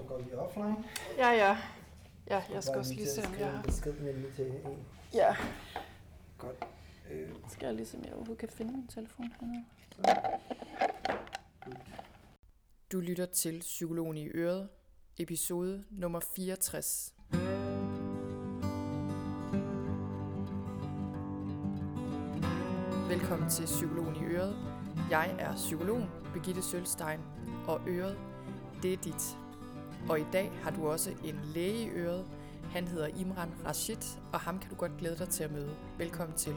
Så går vi offline. Ja, ja. Ja, jeg skal også lige se, om jeg har... besked nemlig til en. Ja. Godt. Øh, Skal jeg lige se, om jeg overhovedet kan finde min telefon hernede? Du lytter til Psykologen i Øret, episode nummer 64. Velkommen til Psykologen i Øret. Jeg er psykologen Birgitte Sølstein, og Øret, det er dit. Og i dag har du også en læge i øret. Han hedder Imran Rashid, og ham kan du godt glæde dig til at møde. Velkommen til.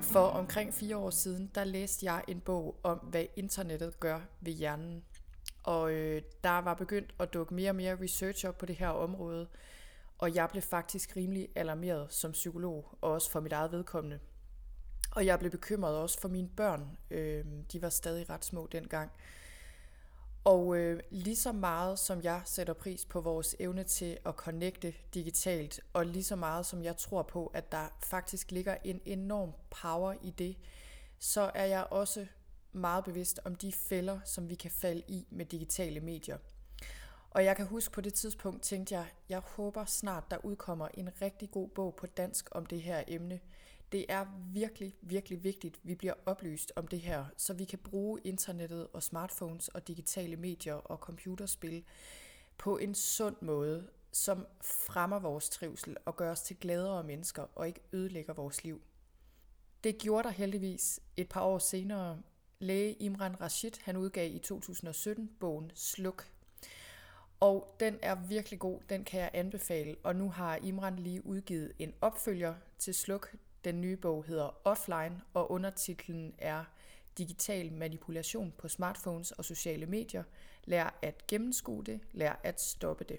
For omkring fire år siden, der læste jeg en bog om, hvad internettet gør ved hjernen. Og øh, der var begyndt at dukke mere og mere research op på det her område, og jeg blev faktisk rimelig alarmeret som psykolog, og også for mit eget vedkommende. Og jeg blev bekymret også for mine børn. Øh, de var stadig ret små dengang. Og øh, lige så meget som jeg sætter pris på vores evne til at connecte digitalt, og lige så meget som jeg tror på, at der faktisk ligger en enorm power i det, så er jeg også meget bevidst om de fælder, som vi kan falde i med digitale medier. Og jeg kan huske på det tidspunkt tænkte jeg, jeg håber snart der udkommer en rigtig god bog på dansk om det her emne. Det er virkelig, virkelig vigtigt, at vi bliver oplyst om det her, så vi kan bruge internettet og smartphones og digitale medier og computerspil på en sund måde, som fremmer vores trivsel og gør os til gladere mennesker og ikke ødelægger vores liv. Det gjorde der heldigvis et par år senere. Læge Imran Rashid han udgav i 2017 bogen Sluk. Og den er virkelig god, den kan jeg anbefale. Og nu har Imran lige udgivet en opfølger til Sluk. Den nye bog hedder Offline, og undertitlen er Digital manipulation på smartphones og sociale medier. Lær at gennemskue det, lær at stoppe det.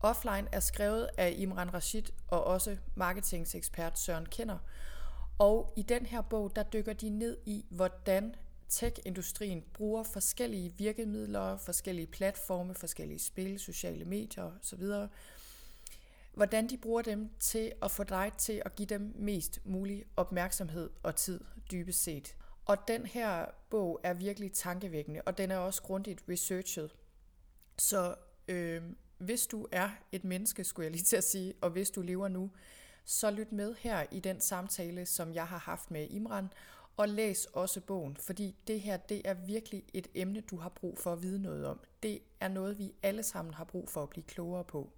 Offline er skrevet af Imran Rashid og også marketingsekspert Søren Kender. Og i den her bog, der dykker de ned i, hvordan tech-industrien bruger forskellige virkemidler, forskellige platforme, forskellige spil, sociale medier osv., hvordan de bruger dem til at få dig til at give dem mest mulig opmærksomhed og tid, dybest set. Og den her bog er virkelig tankevækkende, og den er også grundigt researchet. Så øh, hvis du er et menneske, skulle jeg lige til at sige, og hvis du lever nu, så lyt med her i den samtale, som jeg har haft med Imran, og læs også bogen, fordi det her det er virkelig et emne, du har brug for at vide noget om. Det er noget, vi alle sammen har brug for at blive klogere på.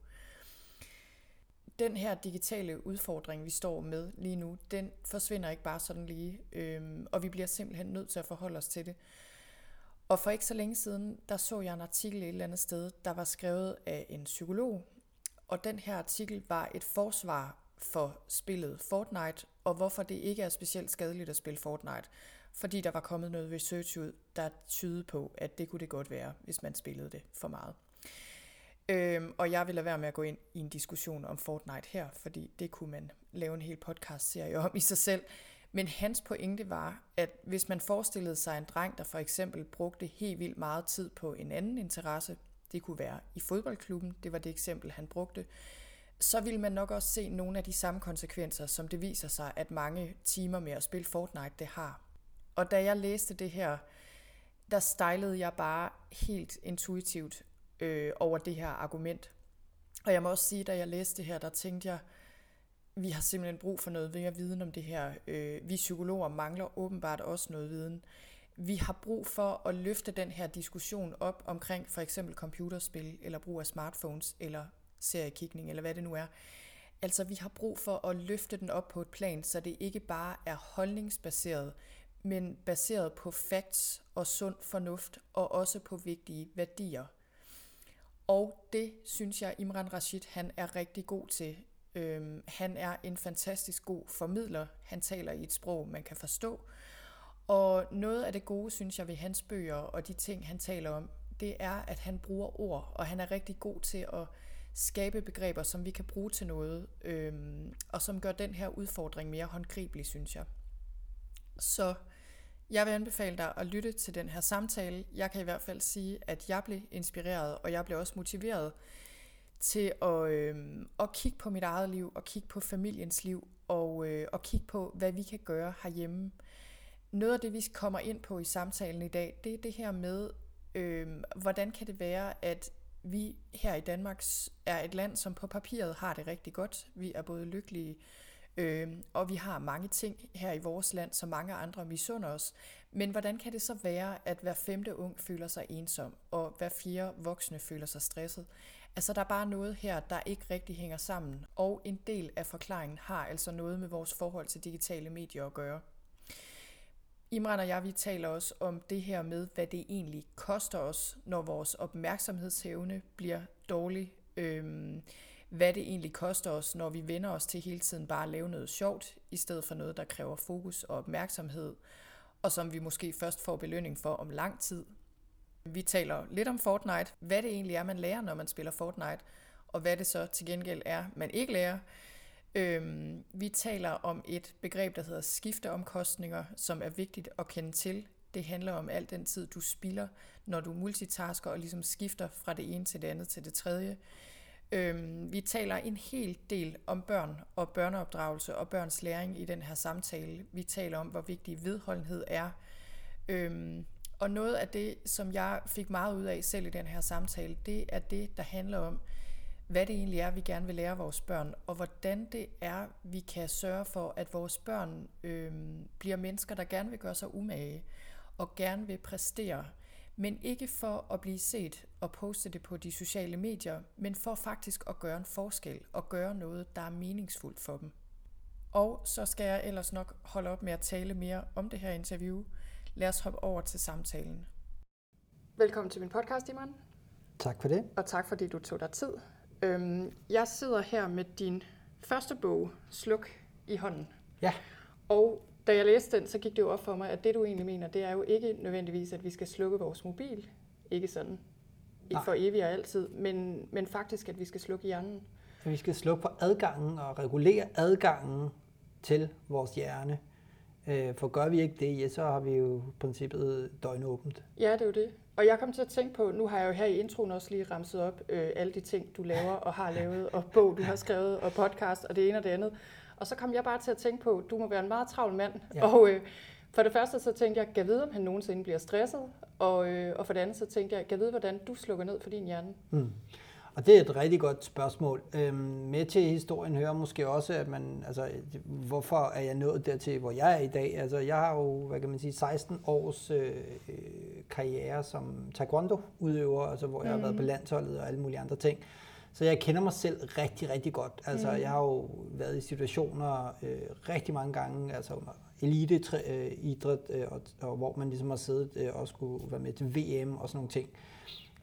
Den her digitale udfordring, vi står med lige nu, den forsvinder ikke bare sådan lige, øhm, og vi bliver simpelthen nødt til at forholde os til det. Og for ikke så længe siden, der så jeg en artikel et eller andet sted, der var skrevet af en psykolog, og den her artikel var et forsvar for spillet Fortnite, og hvorfor det ikke er specielt skadeligt at spille Fortnite. Fordi der var kommet noget research ud, der tydede på, at det kunne det godt være, hvis man spillede det for meget. Øhm, og jeg vil lade være med at gå ind i en diskussion om Fortnite her, fordi det kunne man lave en hel podcast-serie om i sig selv. Men hans pointe var, at hvis man forestillede sig en dreng, der for eksempel brugte helt vildt meget tid på en anden interesse, det kunne være i fodboldklubben, det var det eksempel, han brugte, så ville man nok også se nogle af de samme konsekvenser, som det viser sig, at mange timer med at spille Fortnite det har. Og da jeg læste det her, der stejlede jeg bare helt intuitivt øh, over det her argument. Og jeg må også sige, da jeg læste det her, der tænkte jeg, vi har simpelthen brug for noget mere viden om det her. Øh, vi psykologer mangler åbenbart også noget viden. Vi har brug for at løfte den her diskussion op omkring for eksempel computerspil, eller brug af smartphones, eller seriekikning, eller hvad det nu er. Altså, vi har brug for at løfte den op på et plan, så det ikke bare er holdningsbaseret, men baseret på facts og sund fornuft, og også på vigtige værdier. Og det synes jeg, Imran Rashid, han er rigtig god til. Øhm, han er en fantastisk god formidler. Han taler i et sprog, man kan forstå. Og noget af det gode, synes jeg, ved hans bøger og de ting, han taler om, det er, at han bruger ord, og han er rigtig god til at skabe begreber, som vi kan bruge til noget, øhm, og som gør den her udfordring mere håndgribelig, synes jeg. Så jeg vil anbefale dig at lytte til den her samtale. Jeg kan i hvert fald sige, at jeg blev inspireret, og jeg blev også motiveret til at, øh, at kigge på mit eget liv, og kigge på familiens liv, og, øh, og kigge på, hvad vi kan gøre herhjemme. noget af det, vi kommer ind på i samtalen i dag, det er det her med, øh, hvordan kan det være, at vi her i Danmark er et land, som på papiret har det rigtig godt. Vi er både lykkelige, øh, Øh, og vi har mange ting her i vores land, som mange andre misunder os. Men hvordan kan det så være, at hver femte ung føler sig ensom, og hver fjerde voksne føler sig stresset? Altså, der er bare noget her, der ikke rigtig hænger sammen, og en del af forklaringen har altså noget med vores forhold til digitale medier at gøre. Imran og jeg, vi taler også om det her med, hvad det egentlig koster os, når vores opmærksomhedshævne bliver dårlig. Øhm, hvad det egentlig koster os, når vi vender os til hele tiden bare at lave noget sjovt, i stedet for noget, der kræver fokus og opmærksomhed, og som vi måske først får belønning for om lang tid. Vi taler lidt om Fortnite, hvad det egentlig er, man lærer, når man spiller Fortnite, og hvad det så til gengæld er, man ikke lærer. Øhm, vi taler om et begreb, der hedder skifteomkostninger, som er vigtigt at kende til. Det handler om al den tid, du spilder, når du multitasker og ligesom skifter fra det ene til det andet til det tredje. Øhm, vi taler en hel del om børn og børneopdragelse og børns læring i den her samtale. Vi taler om, hvor vigtig vedholdenhed er. Øhm, og noget af det, som jeg fik meget ud af selv i den her samtale, det er det, der handler om, hvad det egentlig er, vi gerne vil lære vores børn, og hvordan det er, vi kan sørge for, at vores børn øhm, bliver mennesker, der gerne vil gøre sig umage, og gerne vil præstere, men ikke for at blive set og poste det på de sociale medier, men for faktisk at gøre en forskel og gøre noget, der er meningsfuldt for dem. Og så skal jeg ellers nok holde op med at tale mere om det her interview. Lad os hoppe over til samtalen. Velkommen til min podcast, Iman. Tak for det. Og tak fordi du tog dig tid. Øhm, jeg sidder her med din første bog, Sluk, i hånden. Ja. Og da jeg læste den, så gik det jo op for mig, at det du egentlig mener, det er jo ikke nødvendigvis, at vi skal slukke vores mobil. Ikke sådan Nej. for evigt og altid, men, men faktisk, at vi skal slukke hjernen. At vi skal slukke på adgangen og regulere adgangen til vores hjerne. Øh, for gør vi ikke det, ja, så har vi jo princippet døgnåbent. Ja, det er jo det. Og jeg kom til at tænke på, nu har jeg jo her i introen også lige ramset op øh, alle de ting, du laver og har lavet, og bog, du har skrevet, og podcast, og det ene og det andet. Og så kom jeg bare til at tænke på, du må være en meget travl mand. Ja. Og øh, for det første så tænkte jeg, kan vide, om han nogensinde bliver stresset? Og, øh, og for det andet så tænkte jeg, kan vide, hvordan du slukker ned for din hjerne? Mm. Og det er et rigtig godt spørgsmål. Øhm, med til historien hører måske også, at man, altså, hvorfor er jeg nået dertil, hvor jeg er i dag? Altså, jeg har jo, hvad kan man sige, 16 års øh, karriere som taekwondo-udøver, altså, hvor jeg har været på mm. landsholdet og alle mulige andre ting. Så jeg kender mig selv rigtig, rigtig godt. Altså, mm. jeg har jo været i situationer øh, rigtig mange gange, altså under elite-idræt, øh, og, og hvor man ligesom har siddet øh, og skulle være med til VM og sådan nogle ting.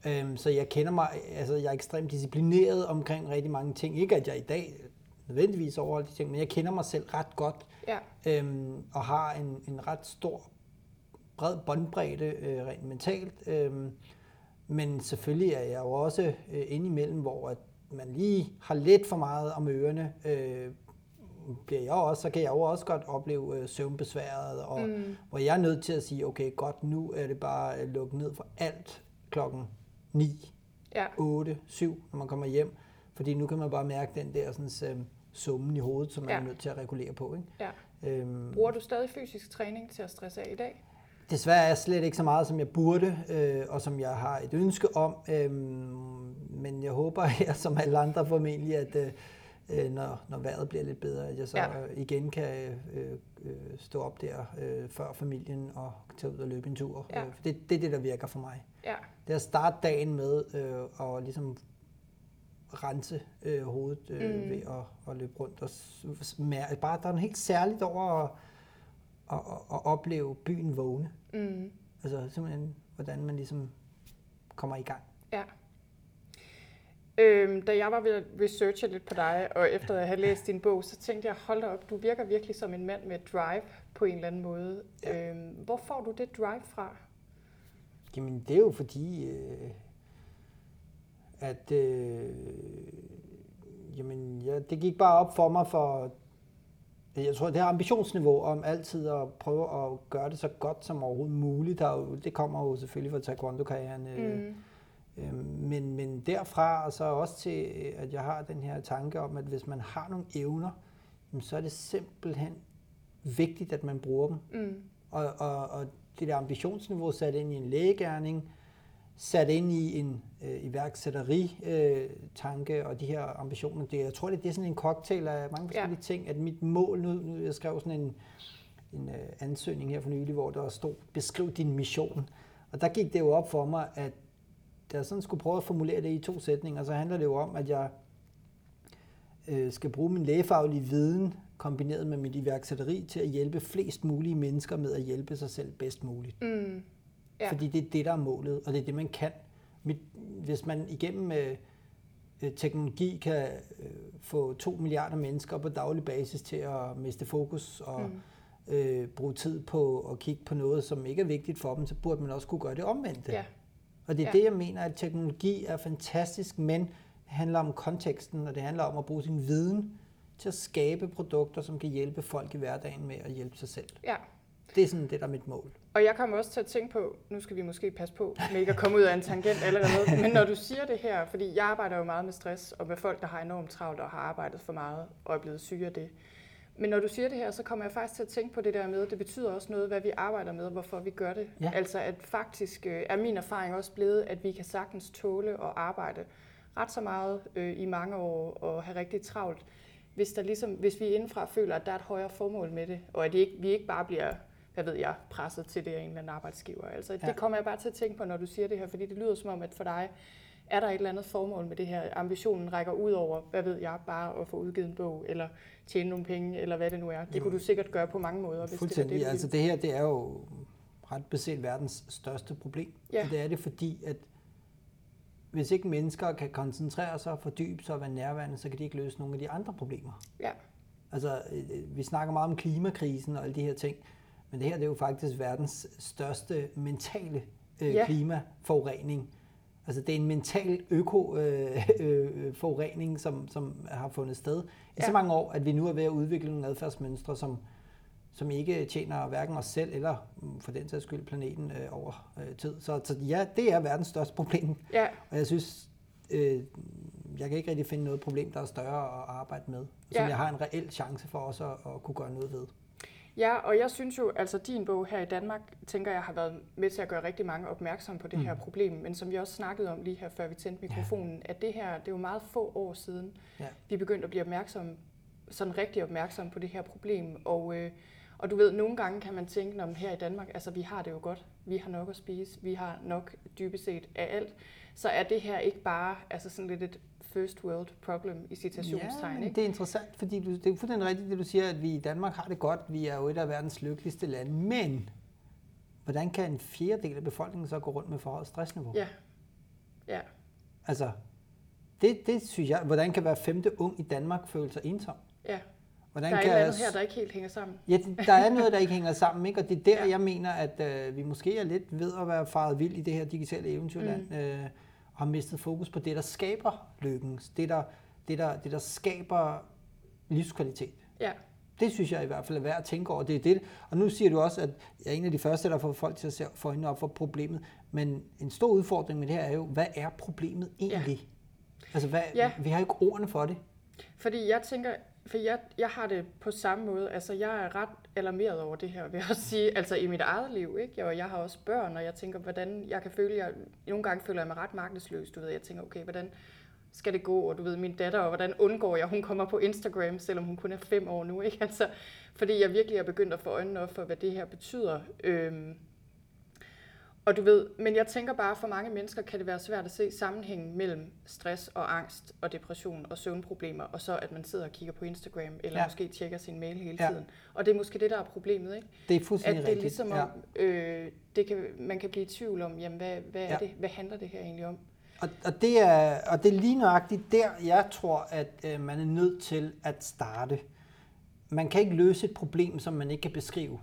Øhm, så jeg kender mig, altså jeg er ekstremt disciplineret omkring rigtig mange ting. Ikke at jeg i dag nødvendigvis overholder de ting, men jeg kender mig selv ret godt. Ja. Øhm, og har en, en ret stor, bred båndbredde øh, rent mentalt. Øhm, men selvfølgelig er jeg jo også øh, indimellem, hvor at man lige har lidt for meget om ørerne. Øh, bliver jeg også, så kan jeg jo også godt opleve øh, søvnbesværet, og mm. hvor jeg er nødt til at sige, okay, godt, nu er det bare øh, lukket ned for alt klokken 9, ja. 8, 7, når man kommer hjem. Fordi nu kan man bare mærke den der sådan, øh, summen i hovedet, som man ja. er nødt til at regulere på. Ikke? Ja. Øhm, Bruger du stadig fysisk træning til at stresse af i dag? Desværre er jeg slet ikke så meget, som jeg burde, øh, og som jeg har et ønske om. Øh, men jeg håber her, som alle andre formentlig, at øh, øh, når, når vejret bliver lidt bedre, at jeg så ja. igen kan øh, øh, stå op der øh, før familien og tage ud og løbe en tur. Ja. Øh, for det, det er det, der virker for mig. Ja. Det er at starte dagen med øh, og ligesom rense øh, hovedet øh, mm. ved at, at løbe rundt. Og smær, bare, der er en helt særligt over at, at, at, opleve byen vågne. Mm. Altså simpelthen, hvordan man ligesom kommer i gang. Ja. Øhm, da jeg var ved at researche lidt på dig, og efter at have læst din bog, så tænkte jeg, hold da op, du virker virkelig som en mand med drive på en eller anden måde. Ja. Øhm, hvor får du det drive fra? Jamen, det er jo fordi, øh, at øh, jamen, ja, det gik bare op for mig for, jeg tror, det her ambitionsniveau om altid at prøve at gøre det så godt som overhovedet muligt, der jo, det kommer jo selvfølgelig fra taekwondo-karrieren. Øh, mm. øh, men, men derfra og så også til, at jeg har den her tanke om, at hvis man har nogle evner, så er det simpelthen vigtigt, at man bruger dem. Mm Og, og, og det der ambitionsniveau sat ind i en lægegærning, sat ind i en øh, iværksætteri-tanke øh, og de her ambitioner. Det, jeg tror, det, det er sådan en cocktail af mange forskellige ja. ting, at mit mål, nu, nu jeg skrev sådan en, en øh, ansøgning her for nylig, hvor der stod, beskriv din mission. Og der gik det jo op for mig, at da jeg sådan skulle prøve at formulere det i to sætninger, så handler det jo om, at jeg øh, skal bruge min lægefaglige viden kombineret med mit iværksætteri til at hjælpe flest mulige mennesker med at hjælpe sig selv bedst muligt. Mm. Ja. Fordi det er det, der er målet, og det er det, man kan. Hvis man igennem øh, øh teknologi kan øh, få to milliarder mennesker på daglig basis til at miste fokus og mm. øh, bruge tid på at kigge på noget, som ikke er vigtigt for dem, så burde man også kunne gøre det omvendte. Ja. Og det er ja. det, jeg mener, at teknologi er fantastisk, men det handler om konteksten, og det handler om at bruge sin viden til at skabe produkter, som kan hjælpe folk i hverdagen med at hjælpe sig selv. Ja. Det er sådan det, der er mit mål. Og jeg kommer også til at tænke på, nu skal vi måske passe på med ikke at komme ud af en tangent allerede, men når du siger det her, fordi jeg arbejder jo meget med stress og med folk, der har enormt travlt og har arbejdet for meget og er blevet syge af det. Men når du siger det her, så kommer jeg faktisk til at tænke på det der med, det betyder også noget, hvad vi arbejder med, hvorfor vi gør det. Ja. Altså at faktisk øh, er min erfaring også blevet, at vi kan sagtens tåle at arbejde ret så meget øh, i mange år og have rigtig travlt, hvis, der ligesom, hvis vi indenfra føler, at der er et højere formål med det, og at det ikke, vi ikke bare bliver hvad ved jeg, presset til det af en eller anden arbejdsgiver. Altså, ja. Det kommer jeg bare til at tænke på, når du siger det her, fordi det lyder som om, at for dig er der et eller andet formål med det her. Ambitionen rækker ud over, hvad ved jeg, bare at få udgivet en bog, eller tjene nogle penge, eller hvad det nu er. Det jo. kunne du sikkert gøre på mange måder. Hvis Fuldstændig. Det, det, altså det her, det er jo ret beset verdens største problem. Ja. Og det er det, fordi at hvis ikke mennesker kan koncentrere sig, fordybe sig og være nærværende, så kan de ikke løse nogle af de andre problemer. Ja. Altså, øh, vi snakker meget om klimakrisen og alle de her ting, men det her det er jo faktisk verdens største mentale øh, ja. klimaforurening. Altså det er en mental øko-forurening, øh, øh, som, som har fundet sted i ja. så mange år, at vi nu er ved at udvikle nogle adfærdsmønstre, som, som ikke tjener hverken os selv eller mm, for den sags skyld planeten øh, over øh, tid. Så, så ja, det er verdens største problem. Ja. Og jeg synes, øh, jeg kan ikke rigtig finde noget problem, der er større at arbejde med, som ja. jeg har en reel chance for også at, at kunne gøre noget ved. Ja, og jeg synes jo, altså din bog her i Danmark, tænker jeg har været med til at gøre rigtig mange opmærksom på det mm. her problem, men som vi også snakkede om lige her, før vi tændte mikrofonen, ja. at det her, det er jo meget få år siden, ja. vi begyndte at blive opmærksom, sådan rigtig opmærksom på det her problem, og, øh, og du ved, nogle gange kan man tænke, om her i Danmark, altså vi har det jo godt, vi har nok at spise, vi har nok dybest set af alt, så er det her ikke bare altså sådan lidt et first world problem i citationstegn. Ja, det er interessant, fordi du, det er fuldstændig rigtigt, det du siger, at vi i Danmark har det godt. Vi er jo et af verdens lykkeligste lande. Men hvordan kan en fjerdedel af befolkningen så gå rundt med forhøjet stressniveau? Ja. Ja. Altså, det, det synes jeg, hvordan kan hver femte ung i Danmark føle sig ensom? Ja. Hvordan der er kan, et andet her, der ikke helt hænger sammen. Ja, der er noget, der ikke hænger sammen, ikke? og det er der, ja. jeg mener, at øh, vi måske er lidt ved at være faret vild i det her digitale eventyrland. Mm. Øh, har mistet fokus på det, der skaber lykken, det der, det der, det der skaber livskvalitet. Ja. Det synes jeg i hvert fald er værd at tænke over. Det er det. Og nu siger du også, at jeg er en af de første, der får folk til at se for øjnene op for problemet. Men en stor udfordring med det her er jo, hvad er problemet egentlig? Ja. Altså, hvad, ja. vi har jo ikke ordene for det. Fordi jeg tænker, for jeg, jeg har det på samme måde. Altså, jeg er ret alarmeret over det her, vil jeg sige. Altså, i mit eget liv, ikke? Og jeg har også børn, og jeg tænker, hvordan jeg kan føle, jeg, nogle gange føler jeg mig ret magtesløs, du ved. Jeg tænker, okay, hvordan skal det gå? Og du ved, min datter, og hvordan undgår jeg, hun kommer på Instagram, selvom hun kun er fem år nu, ikke? Altså, fordi jeg virkelig er begyndt at få øjnene op for, hvad det her betyder. Øhm, og du ved, men jeg tænker bare, for mange mennesker kan det være svært at se sammenhængen mellem stress og angst og depression og søvnproblemer, og så at man sidder og kigger på Instagram, eller ja. måske tjekker sin mail hele tiden. Ja. Og det er måske det, der er problemet, ikke? Det er fuldstændig At det er ligesom om, ja. øh, det kan, man kan blive i tvivl om, jamen, hvad, hvad, er ja. det, hvad handler det her egentlig om? Og, og, det er, og det er lige nøjagtigt der, jeg tror, at øh, man er nødt til at starte. Man kan ikke løse et problem, som man ikke kan beskrive.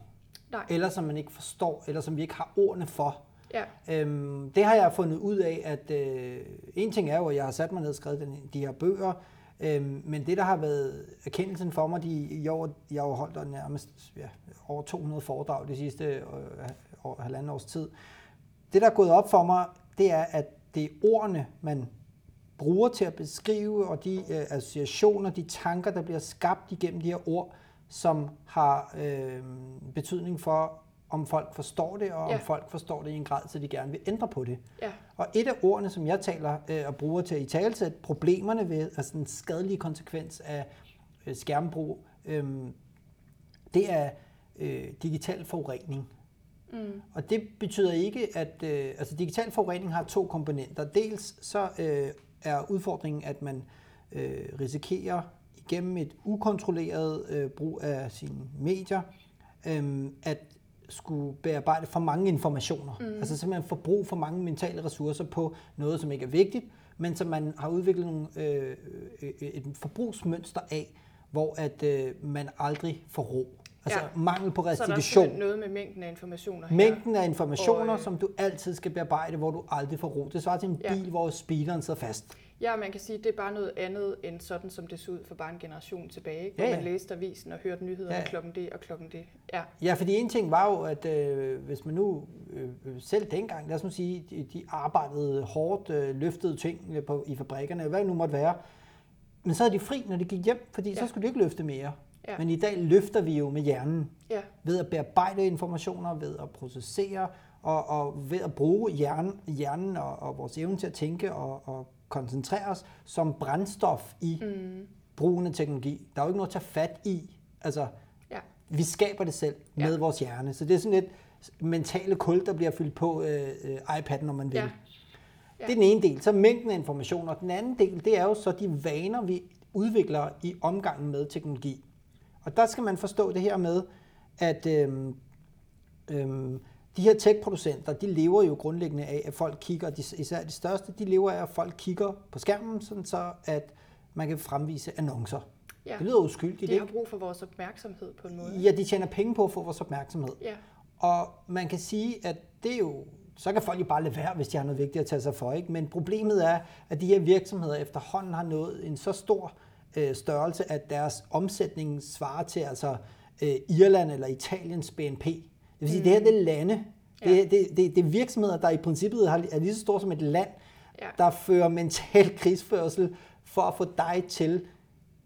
Nej. Eller som man ikke forstår, eller som vi ikke har ordene for. Ja. Øhm, det har jeg fundet ud af, at øh, en ting er jo, at jeg har sat mig ned og skrevet den, de her bøger, øhm, men det, der har været erkendelsen for mig, de, i år, jeg har holdt der nærmest ja, over 200 foredrag de sidste øh, år, halvanden års tid. Det, der er gået op for mig, det er, at det er ordene, man bruger til at beskrive, og de øh, associationer, de tanker, der bliver skabt igennem de her ord, som har øh, betydning for, om folk forstår det, og Ja. om folk forstår det i en grad, så de gerne vil ændre på det. Ja. Og et af ordene, som jeg taler øh, og bruger til at i talesætte problemerne ved, altså den skadelige konsekvens af øh, skærmbrug, øh, det er øh, digital forurening. Mm. Og det betyder ikke, at øh, altså digital forurening har to komponenter. Dels så øh, er udfordringen, at man øh, risikerer igennem et ukontrolleret øh, brug af sine medier, øh, at skulle bearbejde for mange informationer. Mm. Altså simpelthen få brug for mange mentale ressourcer på noget, som ikke er vigtigt, men som man har udviklet nogle, øh, øh, et forbrugsmønster af, hvor at øh, man aldrig får ro. Altså Ja. mangel på Så er der restitution. simpelthen noget med mængden af informationer her. Mængden af informationer, Og, øh, som du altid skal bearbejde, hvor du aldrig får ro. Det svarer til en Ja. bil, hvor speederen sidder fast. Ja, man kan sige, at det er bare noget andet end sådan, som det så ud for bare en generation tilbage. Ikke? Ja, Hvor ja. man læste avisen og hørte nyheder Ja, ja. ja. klokken det og klokken det. Ja, Ja, fordi en ting var jo, at øh, hvis man nu øh, selv dengang, lad os nu sige, de, de arbejdede hårdt, øh, løftede ting på, i fabrikkerne, hvad det nu måtte være, men så havde de fri, når de gik hjem, fordi ja. så Ja. skulle de ikke løfte mere. Ja. Men i dag løfter vi jo med hjernen, ja, ved at bearbejde informationer, ved at processere og, og ved at bruge hjernen, hjernen og, og vores evne til at tænke og, og koncentrere os som brændstof i mm, brugen af teknologi. Der er jo ikke noget at tage fat i. Altså, ja, vi skaber det selv Ja. med vores hjerne. Så det er sådan et mentale kul, der bliver fyldt på øh, øh, iPad'en, når man vil. Ja. Ja. Det er den ene del. Så mængden af information. Og den anden del, det er jo så de vaner, vi udvikler i omgangen med teknologi. Og der skal man forstå det her med, at øhm, øhm, de her tech-producenter, de lever jo grundlæggende af, at folk kigger, de, især de største, de lever af, at folk kigger på skærmen, sådan så at man kan fremvise annoncer. ja. Det lyder uskyldigt, De har brug for vores opmærksomhed på en måde. Ja, de tjener penge på at få vores opmærksomhed. Ja, Og man kan sige, at det er jo, så kan folk jo bare lade være, hvis de har noget vigtigt at tage sig for. Ikke? Men problemet er, at de her virksomheder efterhånden har nået en så stor øh, størrelse, at deres omsætning svarer til altså øh, Irland eller Italiens BNP. Vil sige, mm. det her det er lande. Ja. Det, det, det, det er virksomheder, der i princippet er lige så store som et land, ja, der fører mental krigsførsel for at få dig til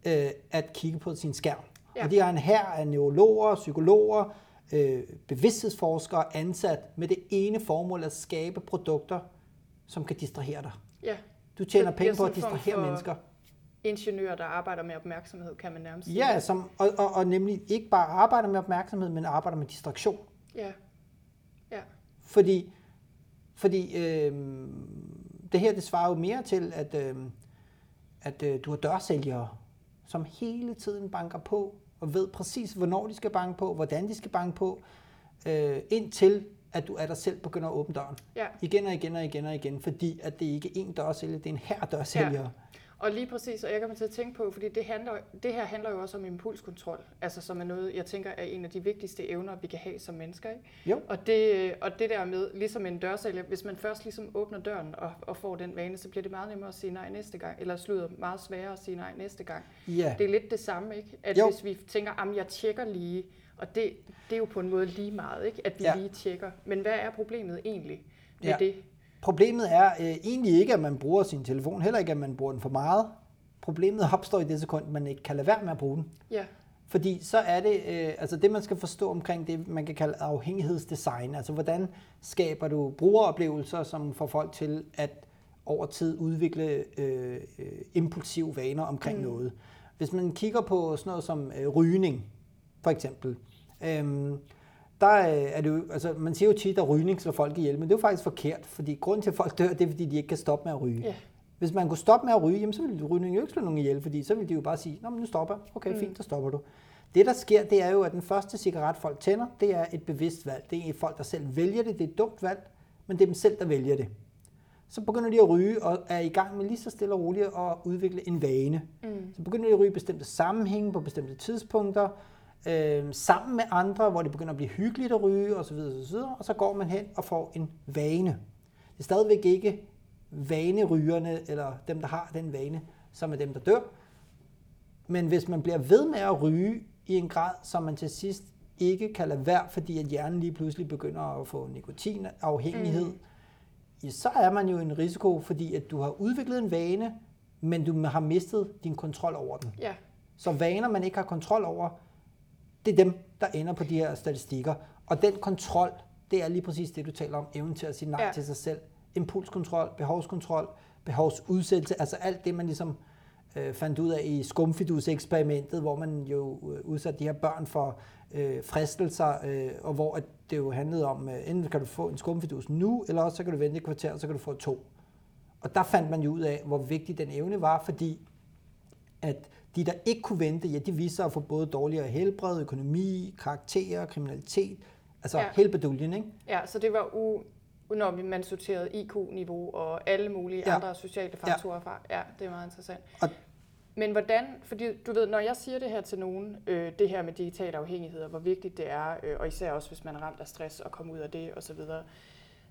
øh, at kigge på sin skærm. Ja. Og de har en her af neurologer, psykologer, øh, bevidsthedsforskere ansat med det ene formål at skabe produkter, som kan distrahere dig. ja. Du tjener det penge på at distrahere for- mennesker. Ingeniører, der arbejder med opmærksomhed, kan man nærmest sige. Ja, som, og, og, og nemlig ikke bare arbejder med opmærksomhed, men arbejder med distraktion. Ja, ja, Fordi, fordi øh, det her det svarer jo mere til, at, øh, at øh, du har dørsælgere, som hele tiden banker på, og ved præcis, hvornår de skal banke på, hvordan de skal banke på, øh, indtil at du af dig selv begynder at åbne døren. ja. Igen og igen og igen og igen, fordi at det ikke er én dørsælger, det er en her dørsælger. Ja. Og lige præcis, og jeg kommer til at tænke på, fordi det, handler, det her handler jo også om impulskontrol, altså som er noget, jeg tænker er en af de vigtigste evner, vi kan have som mennesker. Ikke? Jo. Og, det, og det der med, ligesom en dørsælger, hvis man først ligesom åbner døren og, og får den vane, så bliver det meget nemmere at sige nej næste gang, eller slutter meget sværere at sige nej næste gang. Ja. Det er lidt det samme, ikke? At Jo. hvis vi tænker, at jeg tjekker lige, og det, det er jo på en måde lige meget, ikke? At vi Ja. lige tjekker. Men hvad er problemet egentlig med Ja. det? Problemet er øh, egentlig ikke, at man bruger sin telefon, heller ikke, at man bruger den for meget. Problemet opstår i det sekund, man ikke kan lade være med at bruge den. Ja, Fordi så er det, øh, altså det man skal forstå omkring det, man kan kalde afhængighedsdesign. Altså hvordan skaber du brugeroplevelser, som får folk til at over tid udvikle øh, øh, impulsive vaner omkring mm. noget. Hvis man kigger på sådan noget som øh, rygning, for eksempel, øhm, der øh, er det jo, altså man siger jo tit, at rygning slår folk ihjel, men det er jo faktisk forkert, fordi grunden til, at folk dør, det er, fordi de ikke kan stoppe med at ryge. Ja. Hvis man kunne stoppe med at ryge, jamen, så ville rygning jo ikke slå nogen ihjel, fordi så ville de jo bare sige, Nå, men nu stopper. Okay, Mm. fint, så stopper du. Det, der sker, det er jo, at den første cigaret, folk tænder, det er et bevidst valg. Det er folk, der selv vælger det. Det er et dumt valg, men det er dem selv, der vælger det. Så begynder de at ryge og er i gang med lige så stille og roligt at udvikle en vane. Mm. Så begynder de at ryge i bestemte sammenhænge på bestemte tidspunkter, øh, sammen med andre, hvor det begynder at blive hyggeligt at ryge osv. osv. Og så går man hen og får en vane. Det er stadigvæk ikke vanerygerne, eller dem, der har den vane, som er dem, der dør. Men hvis man bliver ved med at ryge i en grad, som man til sidst ikke kan lade være, fordi at hjernen lige pludselig begynder at få nikotinafhængighed, mm. ja, så er man jo i en risiko, fordi at du har udviklet en vane, men du har mistet din kontrol over den. Ja, Så vaner, man ikke har kontrol over, det er dem, der ender på de her statistikker. Og den kontrol, det er lige præcis det, du taler om, evnen til at sige nej Ja. til sig selv. Impulskontrol, behovskontrol, behovsudsættelse, altså alt det, man ligesom øh, fandt ud af i skumfidus-eksperimentet, hvor man jo øh, udsatte de her børn for øh, fristelser, øh, og hvor at det jo handlede om, øh, enten kan du få en skumfidus nu, eller også så kan du vente et kvarter, og så kan du få to. Og der fandt man jo ud af, hvor vigtig den evne var, fordi at de, der ikke kunne vente, ja, de viste sig at få både dårligere helbred, økonomi, karakterer, kriminalitet, altså Ja. ja. hele beduljen, ikke? Ja, så det var u, når man sorterede IQ-niveau og alle mulige ja. Ja. andre sociale faktorer fra. Ja, det er meget interessant. Og- Men hvordan, fordi du ved, når jeg siger det her til nogen, øh, det her med digital afhængighed, og hvor vigtigt det er, øh, og især også hvis man er ramt af stress og kommer ud af det osv., så,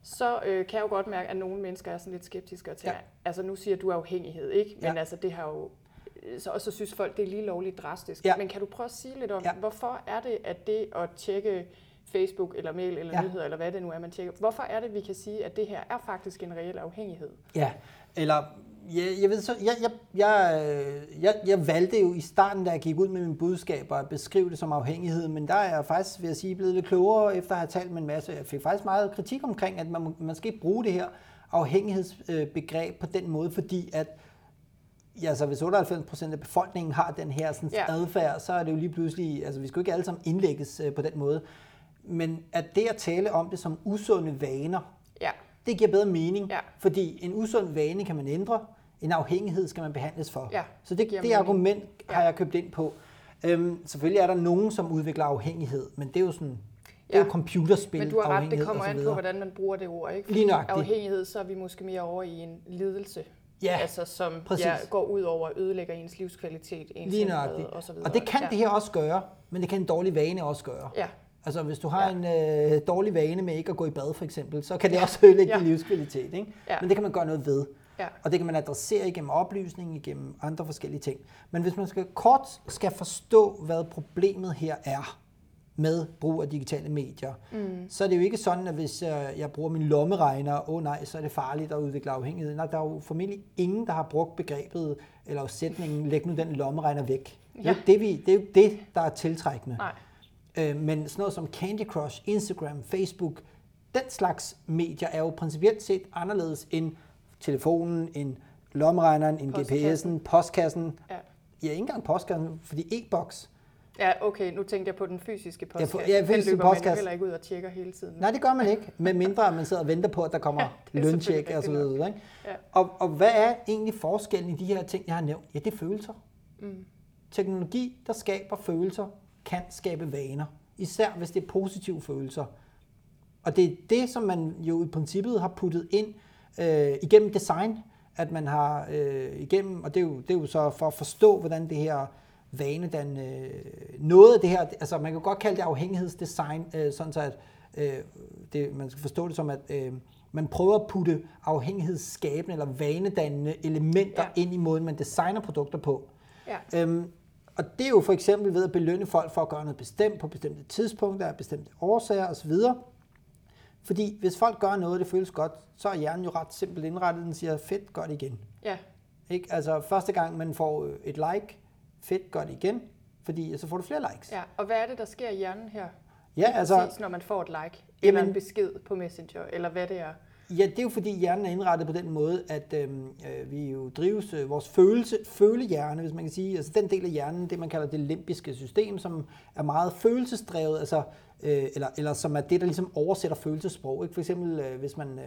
så øh, kan jeg jo godt mærke, at nogle mennesker er sådan lidt skeptiske og tænker, ja. Ja. altså nu siger du afhængighed, ikke? Men Ja. altså det har jo, så, og så synes folk, det er lige lovligt drastisk. Ja. Men kan du prøve at sige lidt om, Ja. hvorfor er det, at det at tjekke Facebook eller mail eller ja. Nyheder, eller hvad det nu er, man tjekker. Hvorfor er det, vi kan sige, at det her er faktisk en reel afhængighed? Ja, eller jeg, jeg ved så, jeg, jeg, jeg, jeg, jeg valgte jo i starten, da jeg gik ud med mine budskaber, at beskrive det som afhængighed, men der er jeg faktisk, vil jeg sige, blevet lidt klogere, efter at have talt med en masse. Jeg fik faktisk meget kritik omkring, at man, man skal ikke bruge det her afhængighedsbegreb på den måde, fordi at Ja, altså hvis 98% af befolkningen har den her sådan, Ja. adfærd, så er det jo lige pludselig, altså vi skal jo ikke alle sammen indlægges øh, på den måde. Men at det at tale om det som usunde vaner, Ja, det giver bedre mening, Ja. fordi en usund vane kan man ændre, en afhængighed skal man behandles for. Ja, så det, det mening. argument har Ja. jeg købt ind på. Øhm, selvfølgelig er der nogen, som udvikler afhængighed, men det er jo sådan, det er jo computerspil, men du har ret, det kommer så an på, hvordan man bruger det ord. Ikke? Lige nøjagtigt. Afhængighed, så er vi måske mere over i en lidelse, Ja, altså, som præcis. ja, går ud over og ødelægger ens livskvalitet, ens lige helbred og så videre. Og det kan ja. det her også gøre, men det kan en dårlig vane også gøre. Ja, Altså hvis du har Ja. ja. en øh, dårlig vane med ikke at gå i bad for eksempel, så kan det også ødelægge Ja. din livskvalitet. Ikke? Ja. Men det kan man gøre noget ved. ja. Og det kan man adressere igennem oplysning, igennem andre forskellige ting. Men hvis man skal kort skal forstå, hvad problemet her er med brug af digitale medier, mm. så er det jo ikke sådan, at hvis jeg, jeg bruger min lommeregner, åh oh nej, så er det farligt at udvikle afhængighed. Nej, der er jo formentlig ingen, der har brugt begrebet eller sætningen, læg nu den lommeregner væk. Det er, Ja. det, vi, det er jo det, der er tiltrækkende. Nej. Øh, men sådan noget som Candy Crush, Instagram, Facebook, den slags medier er jo principielt set anderledes end telefonen, end lommeregneren, end Postkassen. GPS'en, postkassen. Ja. Ja, ikke engang postkassen, fordi e-boks. Ja, okay, nu tænkte jeg på den fysiske postkasse. ja, Den fysiske løber man postkasse. heller ikke ud og tjekker hele tiden. Nej, det gør man ikke, med mindre man sidder og venter på, at der kommer Ja, ja, løntjek og så videre. Ikke? Ja. Og, og hvad er egentlig forskellen i de her ting, jeg har nævnt? Ja, det er følelser. Mm. Teknologi, der skaber følelser, kan skabe vaner. Især hvis det er positive følelser. Og det er det, som man jo i princippet har puttet ind øh, igennem design, at man har øh, igennem, og det er, jo, det er jo så for at forstå, hvordan det her vane, den, øh, noget af det her, altså man kan godt kalde det afhængighedsdesign, øh, sådan så at øh, det, man skal forstå det som, at øh, man prøver at putte afhængighedsskabende eller vanedannende elementer Ja. ind i måden, man designer produkter på. Ja. Øhm, og det er jo for eksempel ved at belønne folk for at gøre noget bestemt på bestemte tidspunkter, af bestemte årsager osv. Fordi hvis folk gør noget, det føles godt, så er hjernen jo ret simpelt indrettet. Den siger, fedt, gør det igen. Ja, Ikke? Altså første gang man får et like, fedt, gør det igen. Fordi så får du flere likes. ja. Og hvad er det, der sker i hjernen her? ja altså, Præcis, når man får et like, eller Jamen- en besked på Messenger, eller hvad det er. Ja, det er jo fordi hjernen er indrettet på den måde, at øhm, øh, vi jo drives øh, vores følelse, følehjerne, hvis man kan sige, altså den del af hjernen, det man kalder det limbiske system, som er meget følelsesdrevet, altså, øh, eller, eller som er det, der ligesom oversætter følelsesprog. Ikke? For eksempel, øh, hvis man, øh,